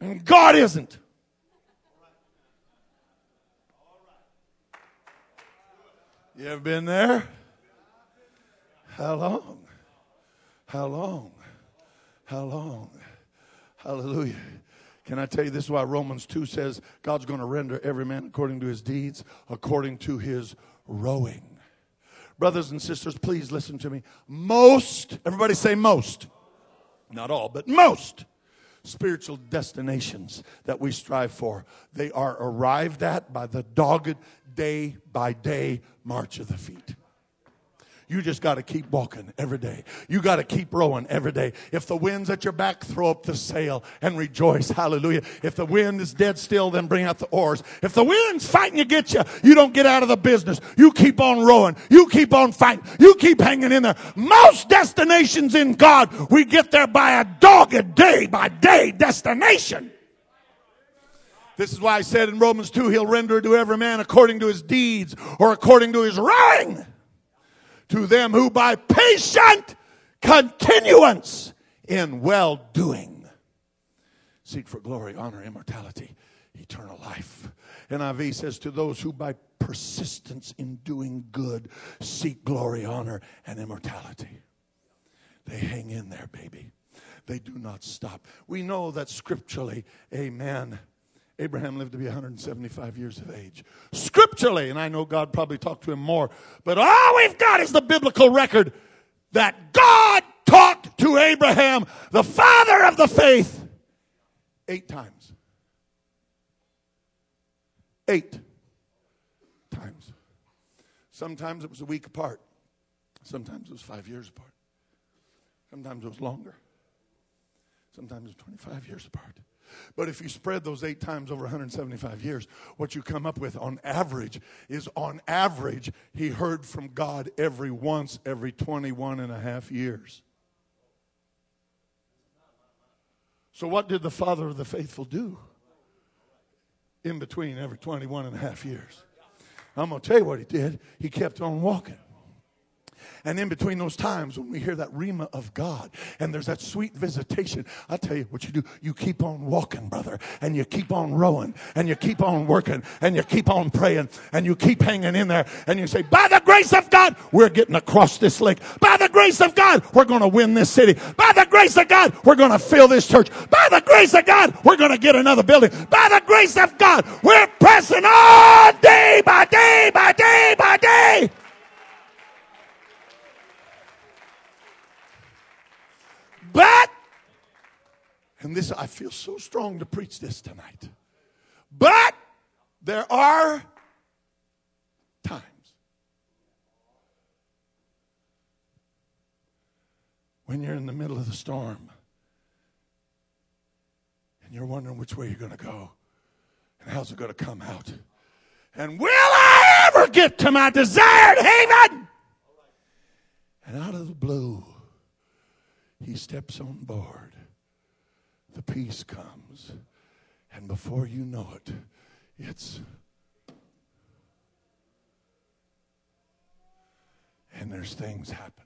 and God isn't. You ever been there? How long? How long? How long? Hallelujah. Can I tell you this is why Romans 2 says God's going to render every man according to his deeds, according to his rowing. Brothers and sisters, please listen to me. Most, everybody say most, not all, but most spiritual destinations that we strive for, they are arrived at by the dogged day by day march of the feet. You just got to keep walking every day. You got to keep rowing every day. If the wind's at your back, throw up the sail and rejoice. Hallelujah. If the wind is dead still, then bring out the oars. If the wind's fighting to get you, you don't get out of the business. You keep on rowing. You keep on fighting. You keep hanging in there. Most destinations in God, we get there by a dogged day by day destination. This is why I said in Romans 2, he'll render to every man according to his deeds or according to his rowing to them who by patient continuance in well doing seek for glory, honor, immortality, eternal life. NIV says to those who by persistence in doing good seek glory, honor, and immortality. They hang in there, baby. They do not stop. We know that scripturally, amen Abraham lived to be 175 years of age. Scripturally, and I know God probably talked to him more, but all we've got is the biblical record that God talked to Abraham, the father of the faith, eight times. Eight times. Sometimes it was a week apart. Sometimes it was five years apart. Sometimes it was longer. Sometimes it was 25 years apart. But if you spread those eight times over 175 years, what you come up with on average is on average, he heard from God every once every 21 and a half years. So, what did the father of the faithful do in between every 21 and a half years? I'm going to tell you what he did. He kept on walking. And in between those times when we hear that rhema of God and there's that sweet visitation, I tell you what you do. You keep on walking, brother, and you keep on rowing and you keep on working and you keep on praying and you keep hanging in there and you say, by the grace of God, we're getting across this lake. By the grace of God, we're going to win this city. By the grace of God, we're going to fill this church. By the grace of God, we're going to get another building. By the grace of God, we're pressing on day by day by day by day. But, and this, I feel so strong to preach this tonight. But there are times when you're in the middle of the storm and you're wondering which way you're going to go and how's it going to come out. And will I ever get to my desired haven? And out of the blue, he steps on board. The peace comes. And before you know it, it's. And there's things happening.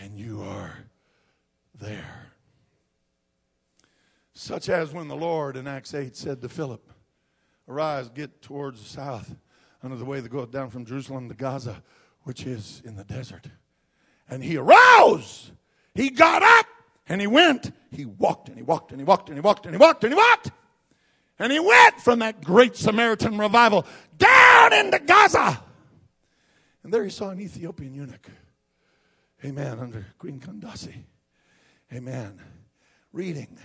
And you are there. Such as when the Lord in Acts 8 said to Philip, Arise, get towards the south, under the way that goeth down from Jerusalem to Gaza, which is in the desert. And he arose. He got up and he went. He walked and he walked and he walked and he walked and he walked and he walked. And he went from that great Samaritan revival down into Gaza. And there he saw an Ethiopian eunuch. Amen. Under Queen Candace. Amen. Reading.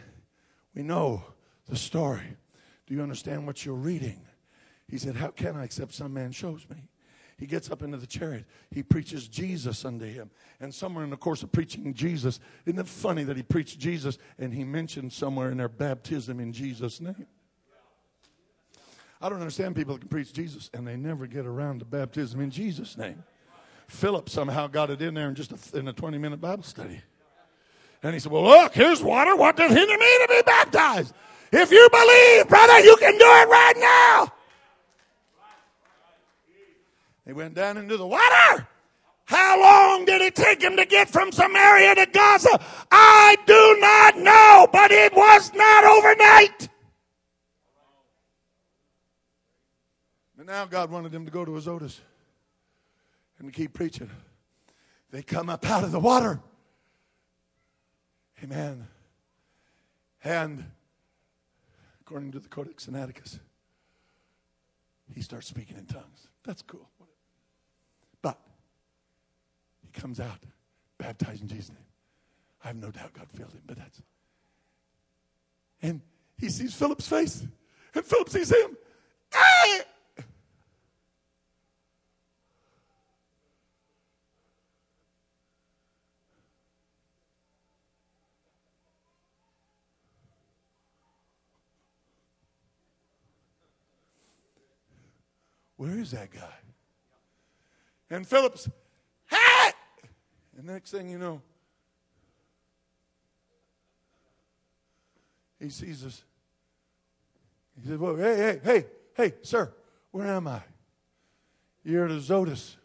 We know the story. Do you understand what you're reading? He said, How can I except some man shows me? He gets up into the chariot. He preaches Jesus unto him. And somewhere in the course of preaching Jesus, isn't it funny that he preached Jesus and he mentioned somewhere in their baptism in Jesus' name? I don't understand people that can preach Jesus and they never get around to baptism in Jesus' name. Philip somehow got it in there in just a, in a 20 minute Bible study. And he said, Well, look, here's water. What does hinder me to be baptized? If you believe, brother, you can do it right now. They went down into the water. How long did it take him to get from Samaria to Gaza? I do not know, but it was not overnight. But now God wanted him to go to Azotus and to keep preaching. They come up out of the water. Amen. And according to the Codex Sinaiticus, he starts speaking in tongues. That's cool comes out, baptized in Jesus' name. I have no doubt God filled him, but that's. And he sees Philip's face, and Philip sees him. Ah! Where is that guy? And Philip's, hey! And next thing you know, he sees us. He said, Well, hey, hey, hey, hey, sir, where am I? You're at Azotus.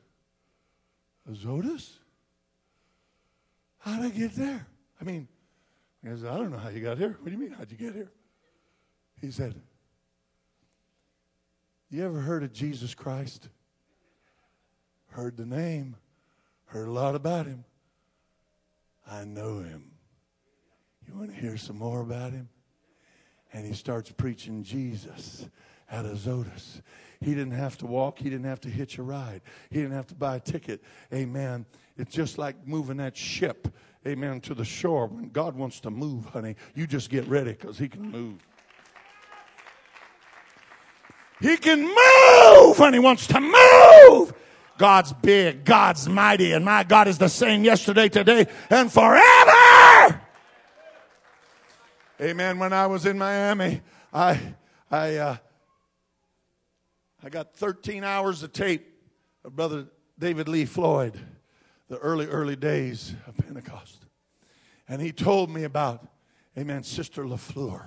Azotus? How'd I get there? I mean, I said, I don't know how you got here. What do you mean, how'd you get here? He said, You ever heard of Jesus Christ? Heard the name. Heard a lot about him. I know him. You want to hear some more about him? And he starts preaching Jesus at Azotus. He didn't have to walk. He didn't have to hitch a ride. He didn't have to buy a ticket. Amen. It's just like moving that ship, amen, to the shore. When God wants to move, honey, you just get ready because he can move. He can move when He wants to move. God's big, God's mighty, and my God is the same yesterday, today, and forever. Amen. When I was in Miami, I, I, uh, I got 13 hours of tape of Brother David Lee Floyd, the early, early days of Pentecost. And he told me about, amen, Sister LaFleur.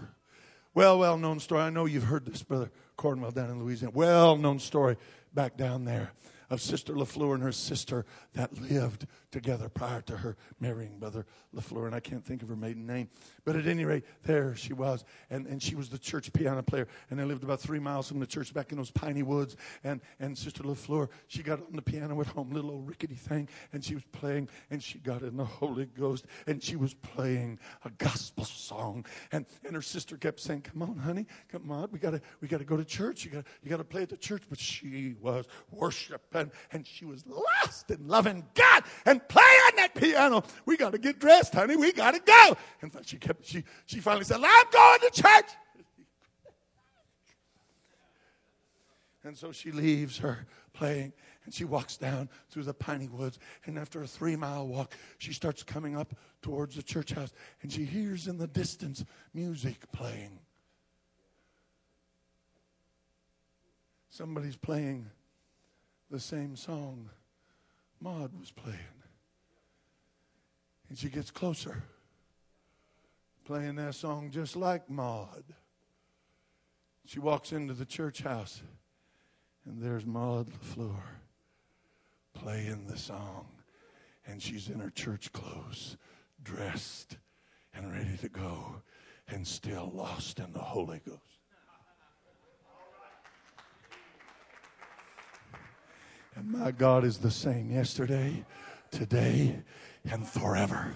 Well, well known story. I know you've heard this, Brother Cornwell, down in Louisiana. Well known story back down there of Sister LaFleur and her sister that lived together prior to her marrying Brother LaFleur. And I can't think of her maiden name. But at any rate, there she was. And, and she was the church piano player. And they lived about three miles from the church back in those piney woods. And, and Sister LaFleur, she got on the piano at home, little old rickety thing. And she was playing. And she got in the Holy Ghost. And she was playing a gospel song. And, and her sister kept saying, Come on, honey. Come on. We got to we gotta go to church. You got you gotta play at the church. But she was worshiping and, she was lost in loving God and playing that piano. We got to get dressed, honey. We got to go. And she kept, she, she finally said, I'm going to church. And so she leaves her playing and she walks down through the piney woods. And after a three mile walk, she starts coming up towards the church house and she hears in the distance music playing. Somebody's playing the same song Maud was playing. And she gets closer, playing that song just like Maud. She walks into the church house, and there's Maud LaFleur playing the song. And she's in her church clothes, dressed and ready to go, and still lost in the Holy Ghost. And my God is the same yesterday, today, and forever.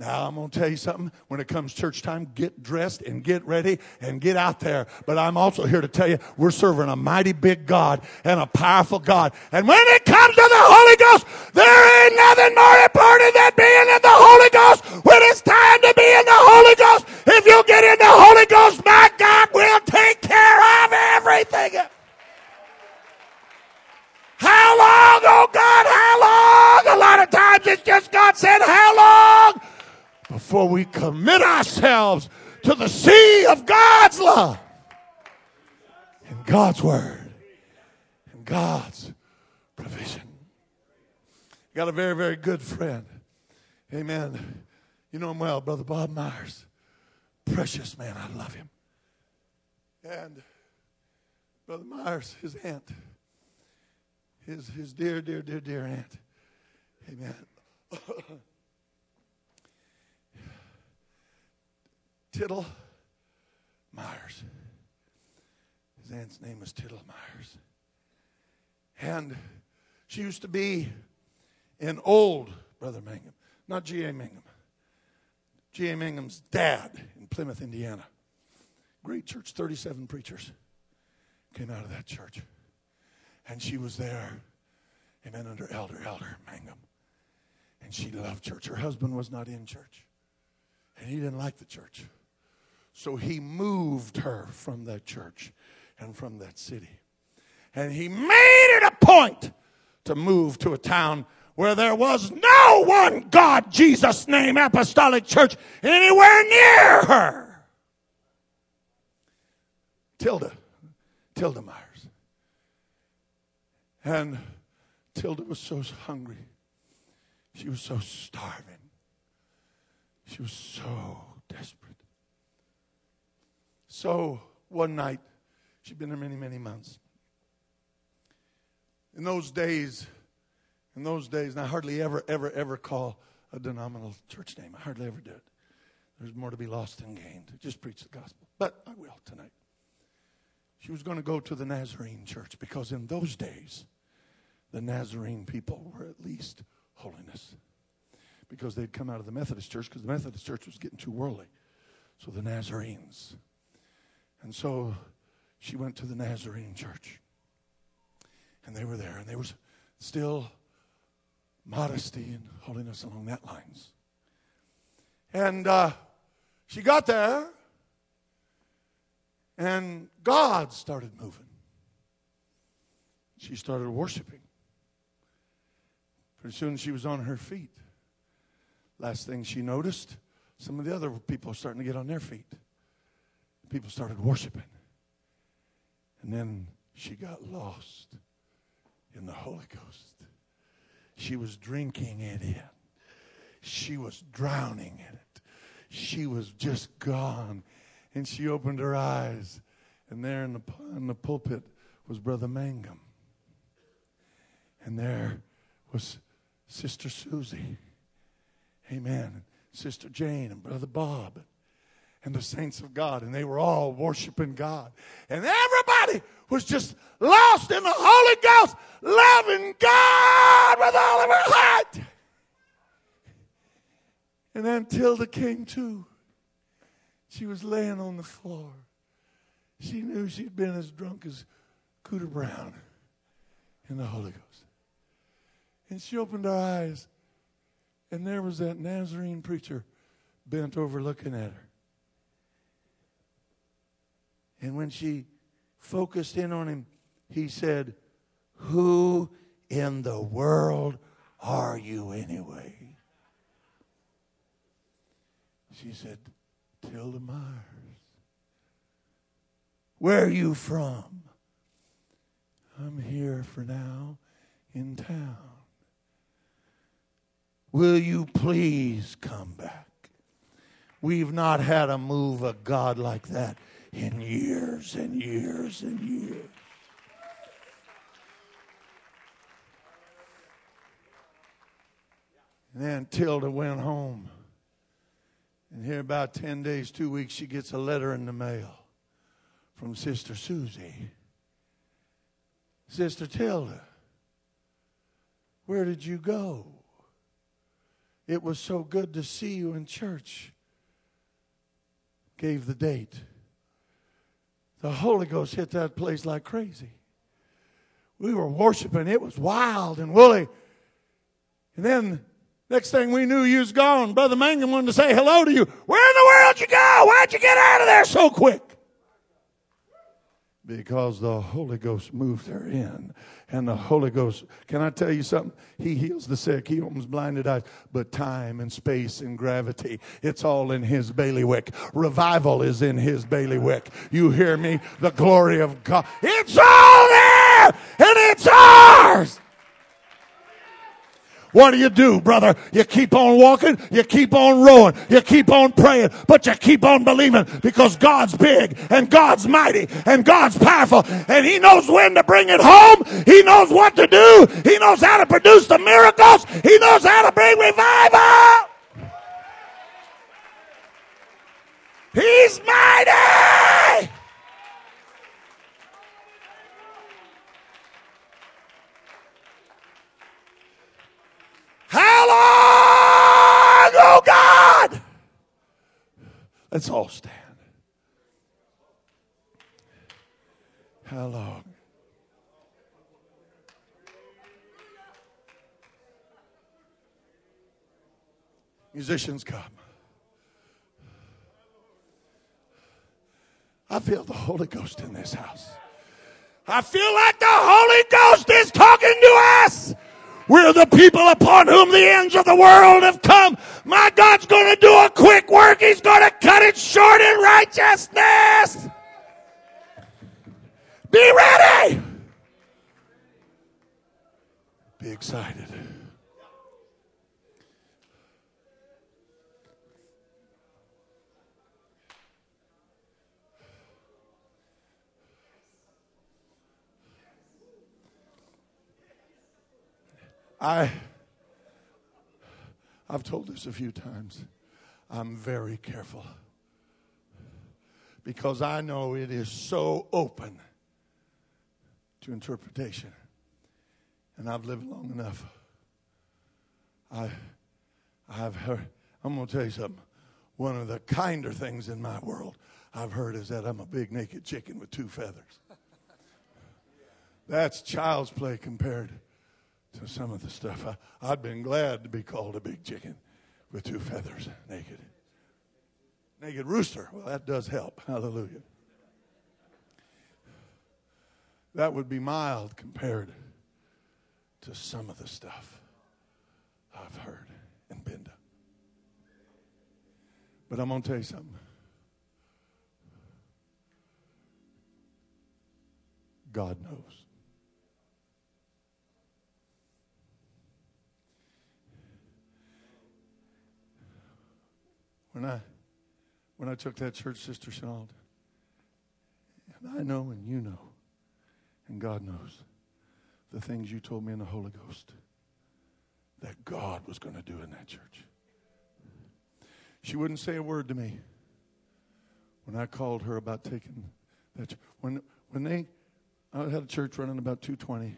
Now, I'm going to tell you something. When it comes church time, get dressed and get ready and get out there. But I'm also here to tell you we're serving a mighty big God and a powerful God. And when it comes to the Holy Ghost, there ain't nothing more important than being in the Holy Ghost when it's time to be in the Holy Ghost. If you get in the Holy Ghost, my God will take care of everything. How long, oh God, times it's just God said, How long? Before we commit ourselves to the sea of God's love and God's word and God's provision. Got a very, very good friend. Amen. You know him well, Brother Bob Myers. Precious man. I love him. And Brother Myers, his aunt, his, his dear, dear, dear, dear aunt. Amen. Tittle Myers. His aunt's name was Tittle Myers. And she used to be in old Brother Mangum, not G.A. Mangum. G.A. Mangum's dad in Plymouth, Indiana. Great church, 37 preachers came out of that church. And she was there, amen, under Elder, Elder Mangum. And she loved church. Her husband was not in church. And he didn't like the church. So he moved her from that church and from that city. And he made it a point to move to a town where there was no one God, Jesus name apostolic church anywhere near her. Tilda, Tilda Myers. And Tilda was so hungry. She was so starving. She was so desperate. So one night, she'd been there many, many months. In those days, in those days, and I hardly ever, ever, ever call a denominational church name. I hardly ever do it. There's more to be lost than gained. Just preach the gospel. But I will tonight. She was going to go to the Nazarene church because in those days, the Nazarene people were at least holiness because they'd come out of the Methodist church because the Methodist church was getting too worldly. So the Nazarenes. And so she went to the Nazarene church. And they were there, and there was still modesty and holiness along that lines. And uh, she got there, And God started moving. She started worshiping. Pretty soon as she was on her feet. Last thing she noticed, some of the other people are starting to get on their feet. People started worshiping. And then she got lost in the Holy Ghost. She was drinking it in. She was drowning in it. She was just gone. And she opened her eyes. And there in the, in the pulpit was Brother Mangum. And there was Sister Susie. Amen. Sister Jane and Brother Bob and the saints of God. And they were all worshiping God. And everybody was just lost in the Holy Ghost, loving God with all of her heart. And then Tilda came to. She was laying on the floor. She knew she'd been as drunk as Cooter Brown in the Holy Ghost. And she opened her eyes, and there was that Nazarene preacher bent over looking at her. And when she focused in on him, he said, Who in the world are you anyway? She said, Tilda Myers. Where are you from? I'm here for now in town. Will you please come back? We've not had a move of God like that in years and years and years. And then Tilda went home. And here, about 10 days, two weeks, she gets a letter in the mail from Sister Susie. Sister Tilda, where did you go? It was so good to see you in church. Gave the date. The Holy Ghost hit that place like crazy. We were worshiping, it was wild and woolly. And then Next thing we knew, you was gone. Brother Mangum wanted to say hello to you. Where in the world you go? Why'd you get out of there so quick? Because the Holy Ghost moved her in. And the Holy Ghost, can I tell you something? He heals the sick. He opens blinded eyes. But time and space and gravity, it's all in His bailiwick. Revival is in His bailiwick. You hear me? The glory of God. It's all there! And it's ours! What do you do, brother? You keep on walking, you keep on rowing, you keep on praying, but you keep on believing because God's big and God's mighty and God's powerful and He knows when to bring it home. He knows what to do. He knows how to produce the miracles. He knows how to bring revival. He's mighty. How long, oh God? Let's all stand. How long? Musicians come. I feel the Holy Ghost in this house. I feel like the Holy Ghost is talking to us. We're the people upon whom the ends of the world have come. My God's going to do a quick work. He's going to cut it short in righteousness. Be ready. Be excited. I, I've told this a few times. I'm very careful because I know it is so open to interpretation. And I've lived long enough. I, I've heard, I'm going to tell you something. One of the kinder things in my world I've heard is that I'm a big naked chicken with two feathers. That's child's play compared to some of the stuff. I, I'd been glad to be called a big chicken with two feathers, naked. Naked rooster. Well, that does help. Hallelujah. that would be mild compared to some of the stuff I've heard and been to. But I'm going to tell you something. God knows. When I when I took that church, Sister Chenault, and I know and you know, and God knows the things you told me in the Holy Ghost that God was going to do in that church. She wouldn't say a word to me when I called her about taking that. When when they I had a church running about 220.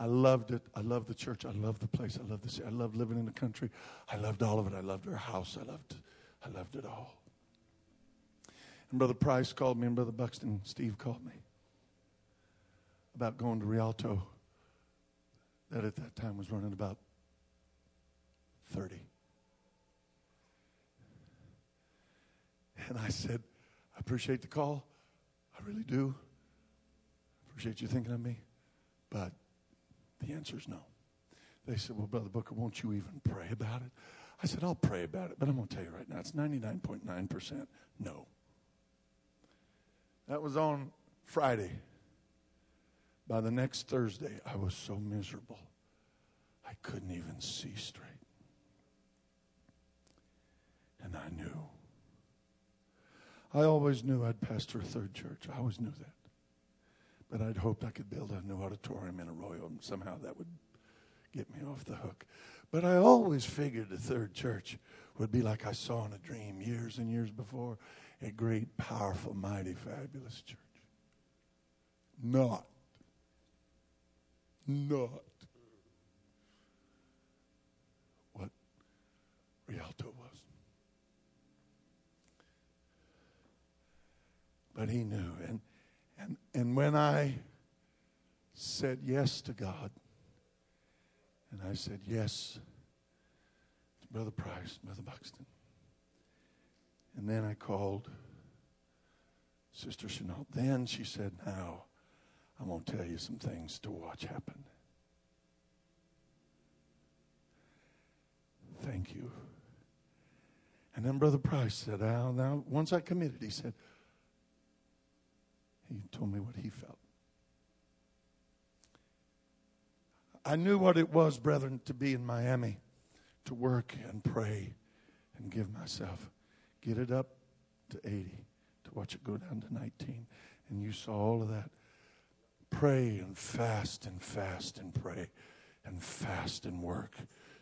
I loved it. I loved the church. I loved the place. I loved the city. I loved living in the country. I loved all of it. I loved her house. I loved, I loved it all. And Brother Price called me, and Brother Buxton, Steve called me about going to Rialto. That at that time was running about 30. And I said, I appreciate the call. I really do appreciate you thinking of me, but the answer is no. They said, Well, Brother Booker, won't you even pray about it? I said, I'll pray about it, but I'm going to tell you right now, it's 99.9% no. That was on Friday. By the next Thursday, I was so miserable, I couldn't even see straight. And I knew. I always knew I'd pastor a third church. I always knew that. But I'd hoped I could build a new auditorium in Arroyo, and somehow that would get me off the hook. But I always figured the third church would be like I saw in a dream years and years before a great, powerful, mighty, fabulous church. Not. Not what Rialto was. But he knew. And and, and when I said yes to God, and I said yes Brother Price, Brother Buxton, and then I called Sister Chenault. Then she said, Now, I'm going to tell you some things to watch happen. Thank you. And then Brother Price said, Now, now once I committed, he said, he told me what he felt. I knew what it was, brethren, to be in Miami, to work and pray and give myself. Get it up to 80, to watch it go down to 19. And you saw all of that. Pray and fast and fast and pray and fast and work.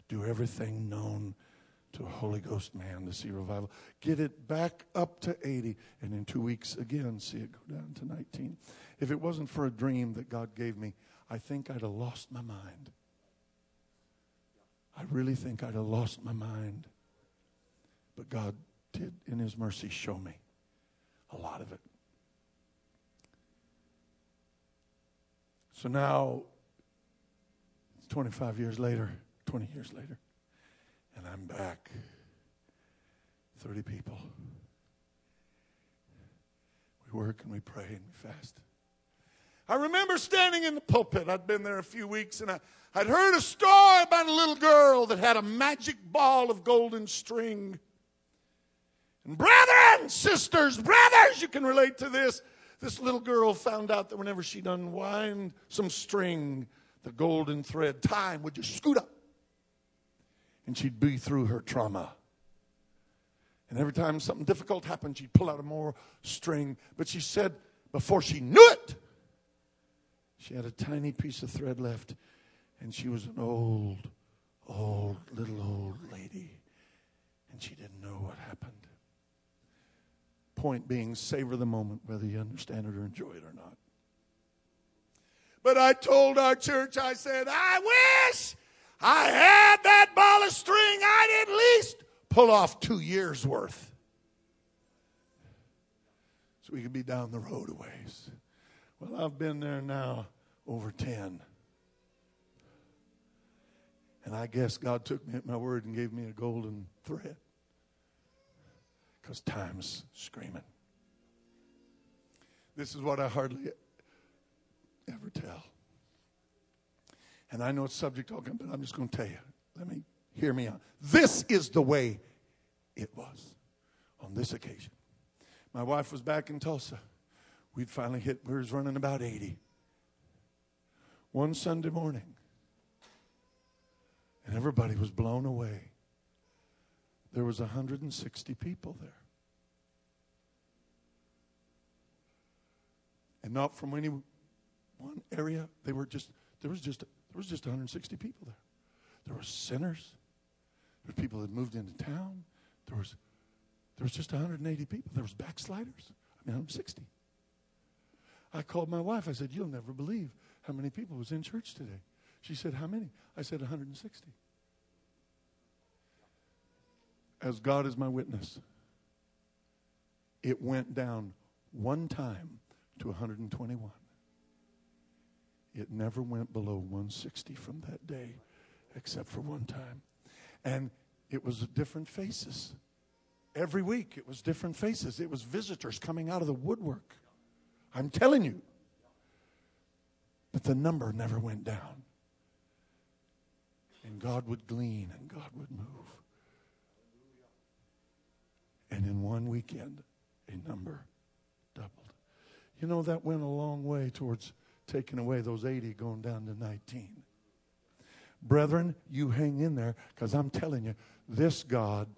Do everything known to a Holy Ghost man to see revival. Get it back up to 80, and in two weeks again, see it go down to 19. If it wasn't for a dream that God gave me, I think I'd have lost my mind. I really think I'd have lost my mind. But God did, in His mercy, show me a lot of it. So now, 25 years later, 20 years later, and I'm back. 30 people. We work and we pray and we fast. I remember standing in the pulpit. I'd been there a few weeks and I, I'd heard a story about a little girl that had a magic ball of golden string. And brethren, sisters, brothers, you can relate to this. This little girl found out that whenever she'd unwind some string, the golden thread, time would just scoot up and she'd be through her trauma. And every time something difficult happened, she'd pull out a more string. But she said, before she knew it, she had a tiny piece of thread left, and she was an old, old, little old lady, and she didn't know what happened. Point being, savor the moment, whether you understand it or enjoy it or not. But I told our church, I said, I wish I had that ball of string, I'd at least pull off two years' worth. So we could be down the road a ways. Well, I've been there now over 10. And I guess God took me at my word and gave me a golden thread. Because time's screaming. This is what I hardly ever tell. And I know it's subject talking, but I'm just going to tell you. Let me hear me out. This is the way it was on this occasion. My wife was back in Tulsa. We'd finally hit, we was running about 80. One Sunday morning. And everybody was blown away. There was 160 people there. And not from any one area. They were just there was just there was just 160 people there. There were sinners. There were people that moved into town. There was there was just 180 people. There was backsliders. I mean 160. I called my wife. I said, "You'll never believe how many people was in church today." She said, "How many?" I said, "160." As God is my witness, it went down one time to 121. It never went below 160 from that day, except for one time. And it was different faces. Every week, it was different faces. It was visitors coming out of the woodwork. I'm telling you. But the number never went down. And God would glean and God would move. And in one weekend, a number doubled. You know, that went a long way towards taking away those 80, going down to 19. Brethren, you hang in there because I'm telling you, this God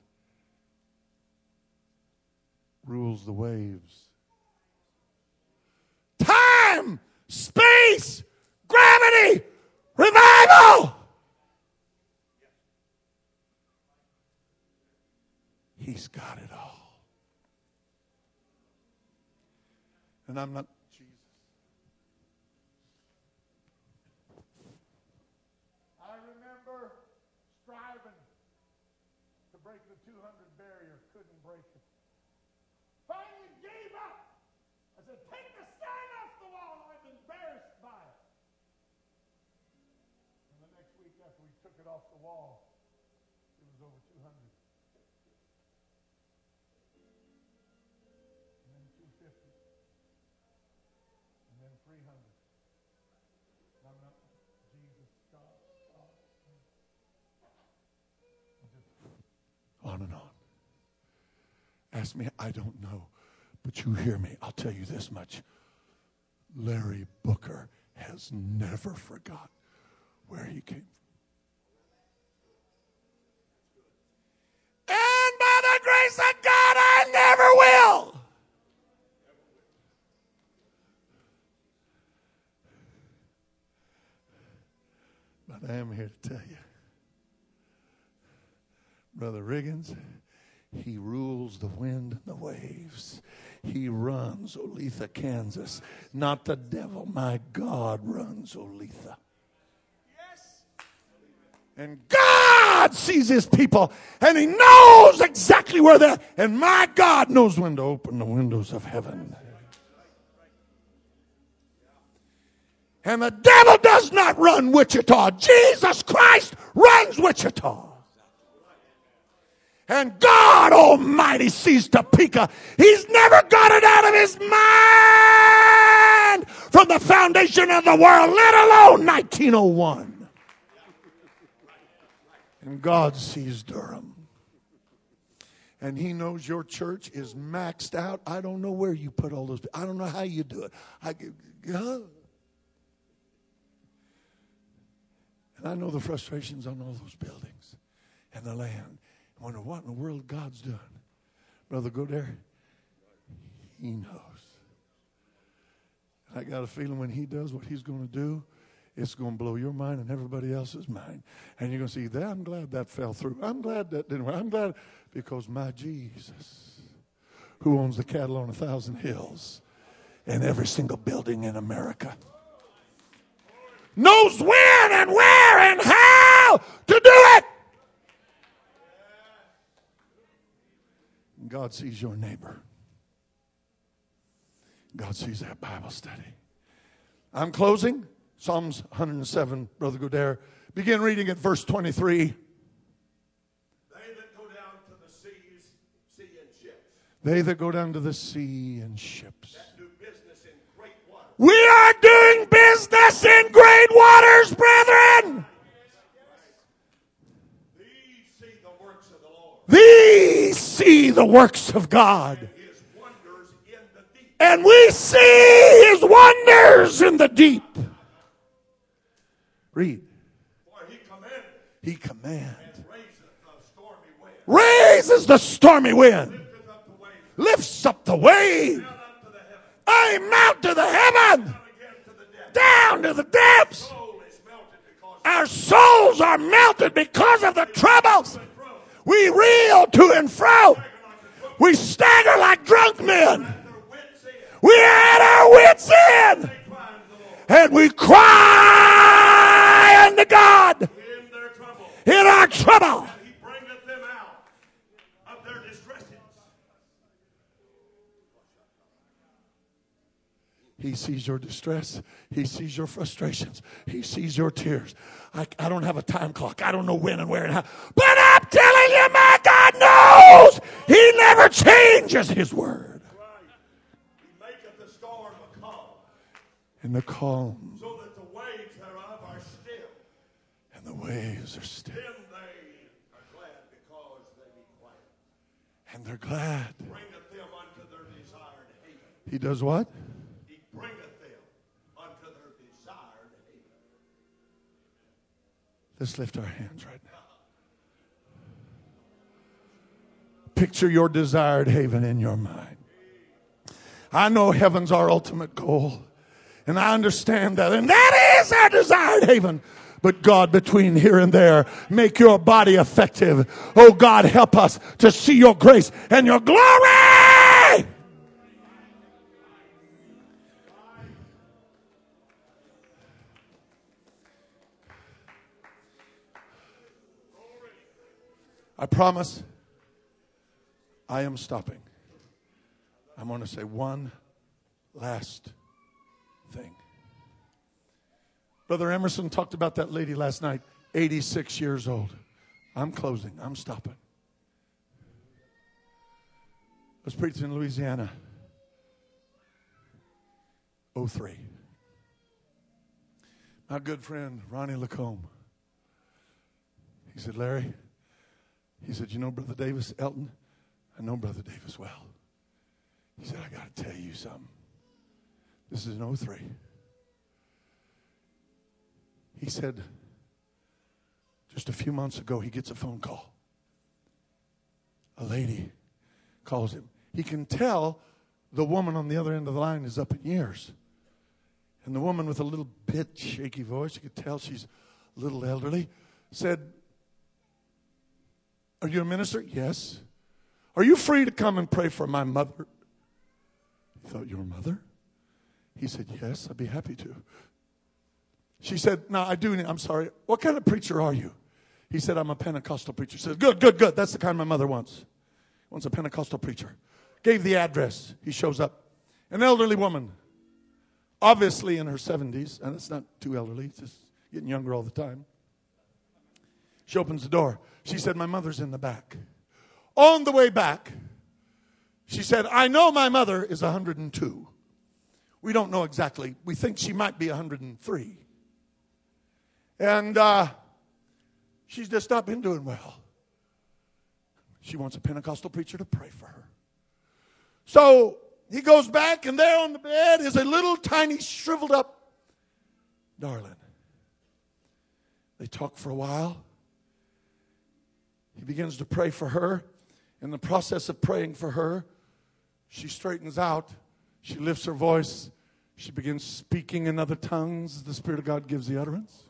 rules the waves. Time, space, gravity, revival. He's got it all. And I'm not Jesus. I remember striving to break the 200 barrier, couldn't break it. Finally gave up. I said, take the sign off the wall. I'm embarrassed by it. And the next week after we took it off the wall, it was over 200. And then 250. And then 300. And I'm not, Jesus, God. Just on and on. Ask me, I don't know. But you hear me. I'll tell you this much. Larry Booker has never forgot where he came from. And the God, I never will. But I am here to tell you, Brother Riggins, he rules the wind and the waves. He runs Olathe, Kansas. Not the devil. My God runs Olathe. Yes. And God sees his people and he knows exactly where they're. And my God knows when to open the windows of heaven. And the devil does not run Wichita. Jesus Christ runs Wichita. And God Almighty sees Topeka. He's never got it out of his mind from the foundation of the world, let alone 1901. And God sees Durham. And he knows your church is maxed out. I don't know where you put all those. I don't know how you do it. I, uh, and I know the frustrations on all those buildings and the land. I wonder what in the world God's doing. Brother, go there. He knows. And I got a feeling when he does what he's going to do, it's going to blow your mind and everybody else's mind. And you're going to see that. I'm glad that fell through. I'm glad that didn't work. I'm glad because my Jesus, who owns the cattle on a thousand hills and every single building in America, knows when and where and how to do it. God sees your neighbor. God sees that Bible study. I'm closing. Psalms 107, Brother Godair. Begin reading at verse 23. They that go down to the seas, sea and ships, They that go down to the sea and ships. that do business in great waters, We are doing business in great waters, brethren. These see the works of the Lord, These see the works of God. his wonders in the deep. And we see his wonders in the deep. Read. For he commanded, He commands. raiseth the stormy wind, Raises the stormy wind. lifteth up the waves, Lifts up the wave. to the heaven, I mount to the heaven. down to the depths. Down to the depths. Soul is melted because Our souls are melted because of the troubles. of the throne. We reel to and fro. Like a book We stagger like drunk men. their wits in, We are at our wits' end. they cry unto the Lord And we cry unto God in their trouble. in our trouble. He bringeth them out of their distresses. He sees your distress. He sees your frustrations. He sees your tears. I, I don't have a time clock. I don't know when and where and how. But I'm telling you, my God knows. He never changes His word. He maketh the storm a calm, And the calm so that the waves thereof are still. Waves are still. Then they are glad because they be quiet. And they're glad. Bringeth them unto their desired haven. He does what? He bringeth them unto their desired haven. Let's lift our hands right now. Picture your desired haven in your mind. I know heaven's our ultimate goal, and I understand that, and that is our desired haven. But God, between here and there, make your body effective. Oh God, help us to see your grace and your glory. I promise I am stopping. I'm going to say one last thing. Brother Emerson talked about that lady last night, 86 years old. I'm closing, I'm stopping. I was preaching in Louisiana. 03. My good friend, Ronnie Lacombe. He said, Larry, he said, You know Brother Davis, Elton? I know Brother Davis well. He said, I got to tell you something. This is an 03. He said, just a few months ago, he gets a phone call. A lady calls him. He can tell the woman on the other end of the line is up in years. And the woman with a little bit shaky voice, you could tell she's a little elderly, said, Are you a minister? Yes. Are you free to come and pray for my mother? He thought, Your mother? He said, Yes, I'd be happy to. She said, No, I do. need- I'm sorry. What kind of preacher are you? He said, I'm a Pentecostal preacher. She said, Good, good, good. That's the kind my mother wants. Wants a Pentecostal preacher. Gave the address. He shows up. An elderly woman, obviously in her 70s, and it's not too elderly, it's just getting younger all the time. She opens the door. She said, My mother's in the back. On the way back, she said, I know my mother is 102. We don't know exactly. We think she might be 103. And uh, she's just not been doing well. She wants a Pentecostal preacher to pray for her. So he goes back, and there on the bed is a little tiny, shriveled up darling. They talk for a while. He begins to pray for her. In the process of praying for her, she straightens out. She lifts her voice. She begins speaking in other tongues. The Spirit of God gives the utterance.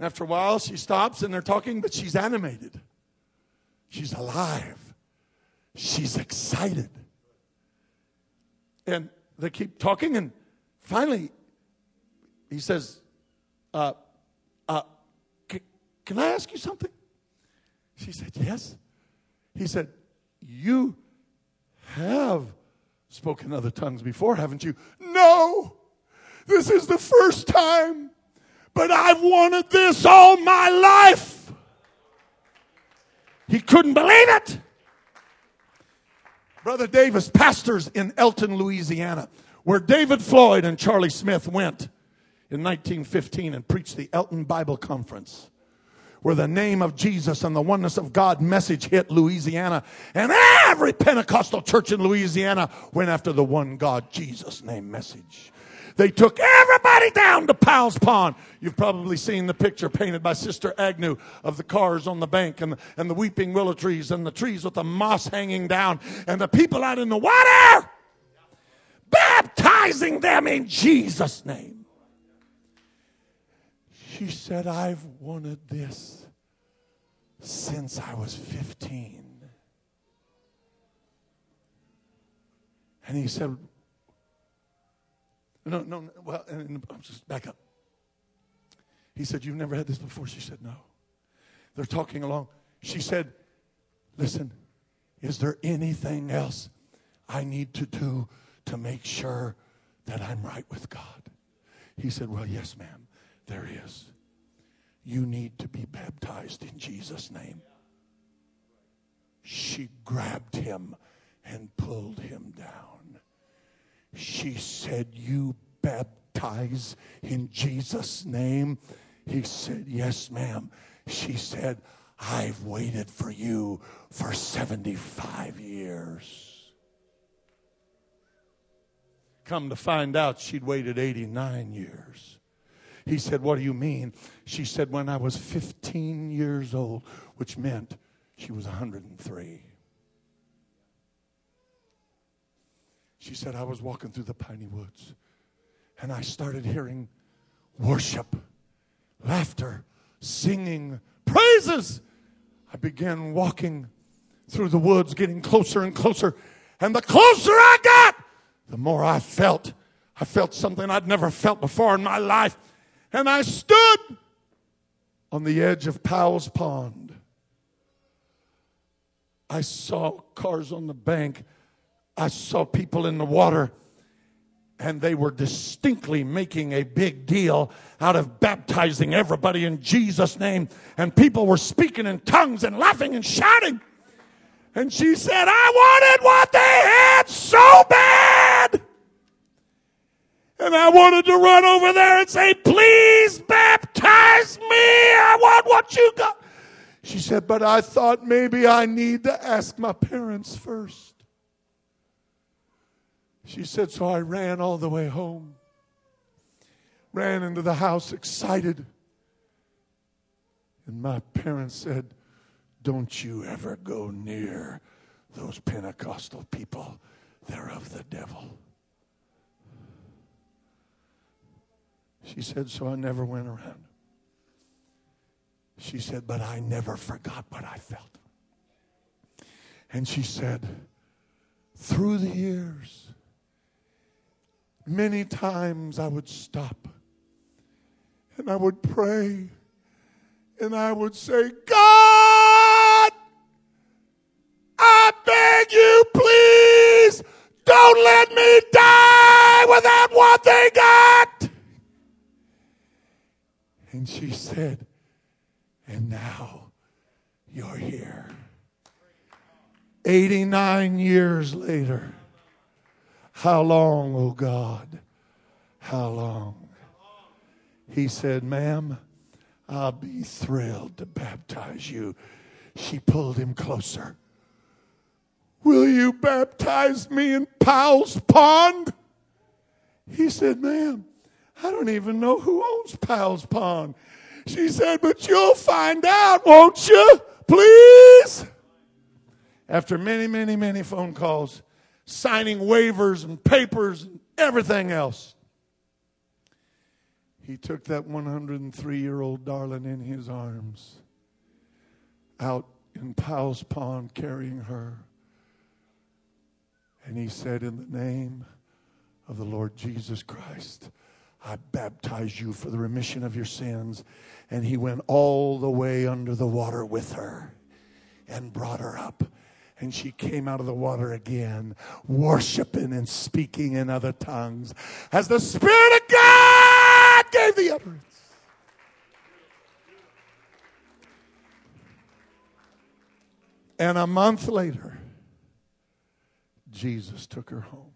After a while, she stops and they're talking, but she's animated. She's alive. She's excited. And they keep talking, and finally, he says, uh, uh, c- Can I ask you something? She said, Yes. He said, You have spoken other tongues before, haven't you? No. This is the first time, but I've wanted this all my life. He couldn't believe it. Brother Davis pastors in Elton, Louisiana. where David Floyd and Charlie Smith went in 1915 and preached the Elton Bible Conference, where the name of Jesus and the oneness of God message hit Louisiana, and every Pentecostal church in Louisiana went after the one God, Jesus name message. They took everybody down to Powell's Pond. You've probably seen the picture painted by Sister Agnew of the cars on the bank and, and the weeping willow trees and the trees with the moss hanging down and the people out in the water baptizing them in Jesus' name. She said, I've wanted this since I was 15. And he said, no, no, well, and I'm just back up. He said, You've never had this before? She said, No. They're talking along. She said, Listen, is there anything else I need to do to make sure that I'm right with God? He said, Well, yes, ma'am, there is. You need to be baptized in Jesus' name. She grabbed him and pulled him down. She said, You baptize in Jesus' name? He said, Yes, ma'am. She said, I've waited for you for 75 years. Come to find out, she'd waited 89 years. He said, What do you mean? She said, When I was 15 years old, which meant she was 103. She said, I was walking through the piney woods and I started hearing worship, laughter, singing, praises. I began walking through the woods, getting closer and closer. And the closer I got, the more I felt. I felt something I'd never felt before in my life. And I stood on the edge of Powell's Pond. I saw cars on the bank. I saw people in the water and they were distinctly making a big deal out of baptizing everybody in Jesus' name. And people were speaking in tongues and laughing and shouting. And she said, I wanted what they had so bad. And I wanted to run over there and say, Please She said, But I thought maybe I need to ask my parents first. She said, So I ran all the way home, ran into the house excited. And my parents said, Don't you ever go near those Pentecostal people. They're of the devil. She said, So I never went around. She said, But I never forgot what I felt. And she said, Through the years, many times I would stop and I would pray and I would say, God, I beg you, please don't let me die without what they got. And she said, and now you're here. 89 years later. How long, oh God? How long? He said, Ma'am, I'll be thrilled to baptize you. She pulled him closer. Will you baptize me in Powell's Pond? He said, Ma'am, I don't even know who owns Powell's Pond. She said, But you'll find out, won't you? Please. After many, many, many phone calls, signing waivers and papers and everything else. He took that 103 year old darling in his arms out in Powell's Pond carrying her. And he said, In the name of the Lord Jesus Christ, I baptize you for the remission of your sins. And he went all the way under the water with her and brought her up and she came out of the water again, worshiping and speaking in other tongues as the Spirit of God gave the utterance. And a month later, Jesus took her home.